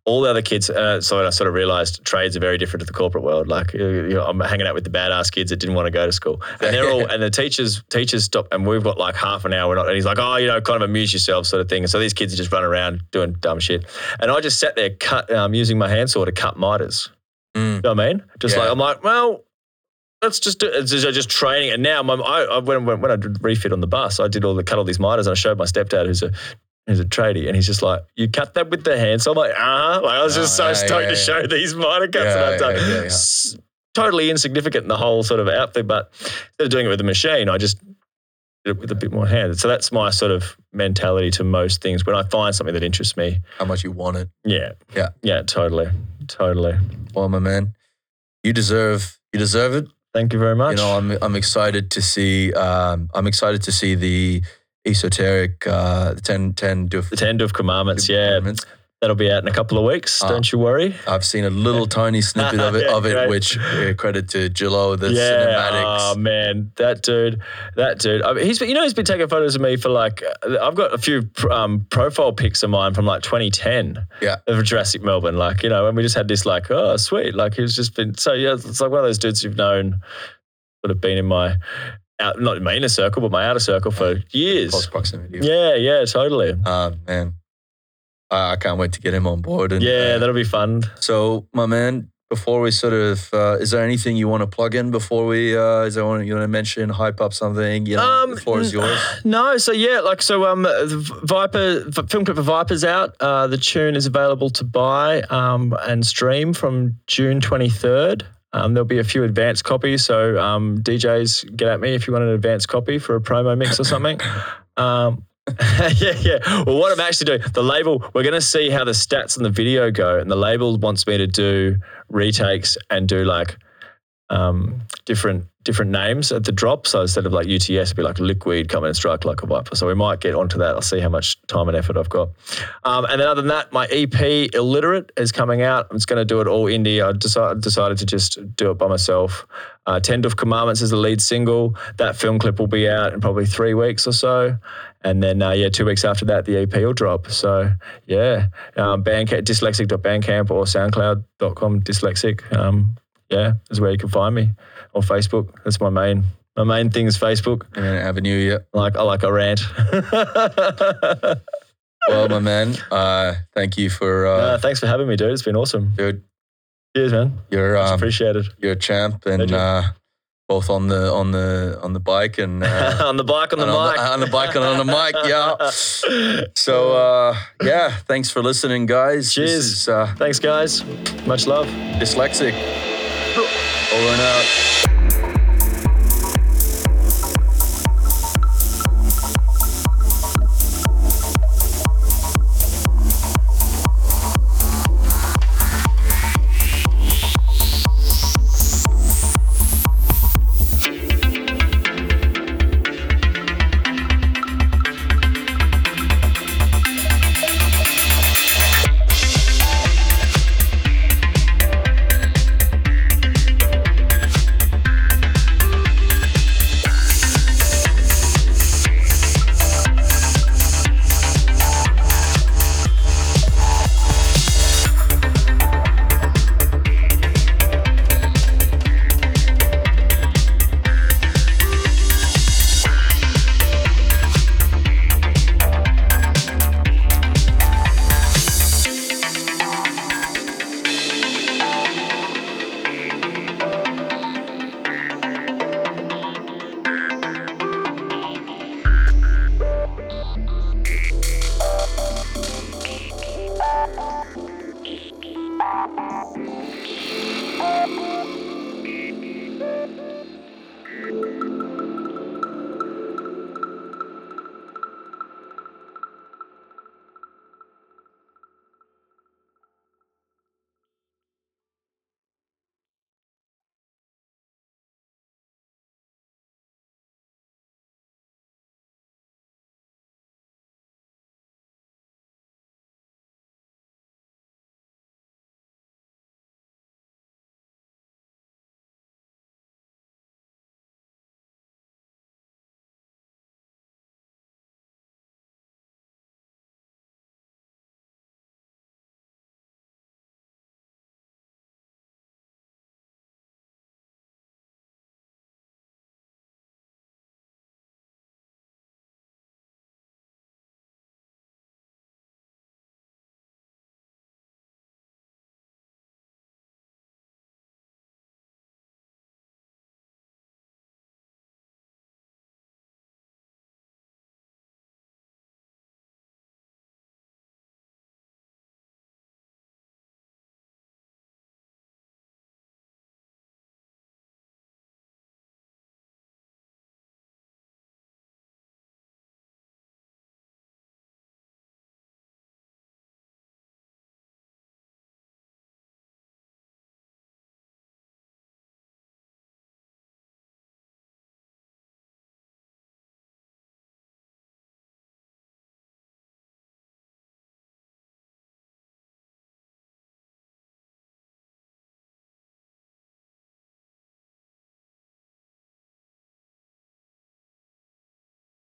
All the other kids, uh, so I sort of realized trades are very different to the corporate world. Like you you know, I'm hanging out with the badass kids that didn't want to go to school, and they're all and the teachers teachers stop, and we've got like half an hour. We're not, and he's like, oh, you know, kind of amuse yourself, sort of thing. And so these kids are just running around doing dumb shit, and I just sat there cut um, using my handsaw to cut miters. Mm. You know what I mean? Just Yeah. like I'm like, well, let's just do it's just, just training. And now, my, I, I when, when when I did refit on the bus, I did all the cut all these miters, and I showed my stepdad, who's a who's a tradie, and he's just like, you cut that with the hand. So I'm like, ah, like I was just Oh, so yeah, stoked yeah, to yeah. show these miter cuts Yeah, that I've done. yeah, yeah, yeah. S- Totally insignificant in the whole sort of outfit, but instead of doing it with a machine, I just did it with a bit more hand. So that's my sort of mentality to most things. When I find something that interests me, How much you want it? yeah, Yeah. yeah, totally, totally. Well, my man, you deserve you deserve it. Thank you very much. You know, I'm I'm excited to see um, I'm excited to see the esoteric uh, 10 10 doof the Ten Doof Commandments, yeah, commandments. That'll be out in a couple of weeks. Ah. don't you worry. I've seen a little tiny snippet of it, Yeah, of it, great. which uh, credit to Gillo, the yeah, cinematics. oh man, that dude, that dude. I mean, he's you know, he's been taking photos of me for like. uh, I've got a few um, profile pics of mine from like 2010. Yeah. of Jurassic Melbourne, like you know, and we just had this like, oh sweet, like he's just been so yeah. It's like one of those dudes you've known would have been in my out, not in my inner circle, but my outer circle for years. Close proximity. Yeah, yeah, totally. Uh, man, I, I can't wait to get him on board. And, Yeah, uh, that'll be fun. So, my man, before we sort of, uh, is there anything you want to plug in before we, uh, is there one you want to mention, hype up something? You know, the floor is yours. No, so yeah, like so. Um, the Viper film clip for Viper's out. Uh, the tune is available to buy um, and stream from June twenty third. Um, there'll be a few advanced copies, so um, DJs get at me if you want an advanced copy for a promo mix or something. Um, yeah, yeah. Well, what I'm actually doing, the label, we're going to see how the stats and the video go, and the label wants me to do retakes and do like um, different different names at the drop. So instead of like UTS, it'd be like liquid come and strike like a viper. So we might get onto that. I'll see how much time and effort I've got. Um, and then other than that, my EP Illiterate is coming out. I'm just going to do it all indie. I decided, decided to just do it by myself. Uh, Ten Doof Commandments is the lead single. That film clip will be out in probably three weeks or so. And then, uh, yeah, two weeks after that, the EP will drop. So, yeah, um, bandcamp, dyslexic.bandcamp or soundcloud.com dyslexic. Um, yeah, is where you can find me or Facebook. That's my main my main thing is Facebook. And an avenue, yeah. Like I like a rant. Well, my man, uh, thank you for, uh, Uh, thanks for having me, dude. It's been awesome. dude, Cheers, man. you're, um, appreciated. you're a champ and, uh, both on the, on the, on the bike and, uh, on the bike, on the and on the- on the bike and on the mic, yeah. So, uh, yeah, thanks for listening, guys. Cheers. Is, uh, Thanks, guys. Much love. dyslexic. Over and out.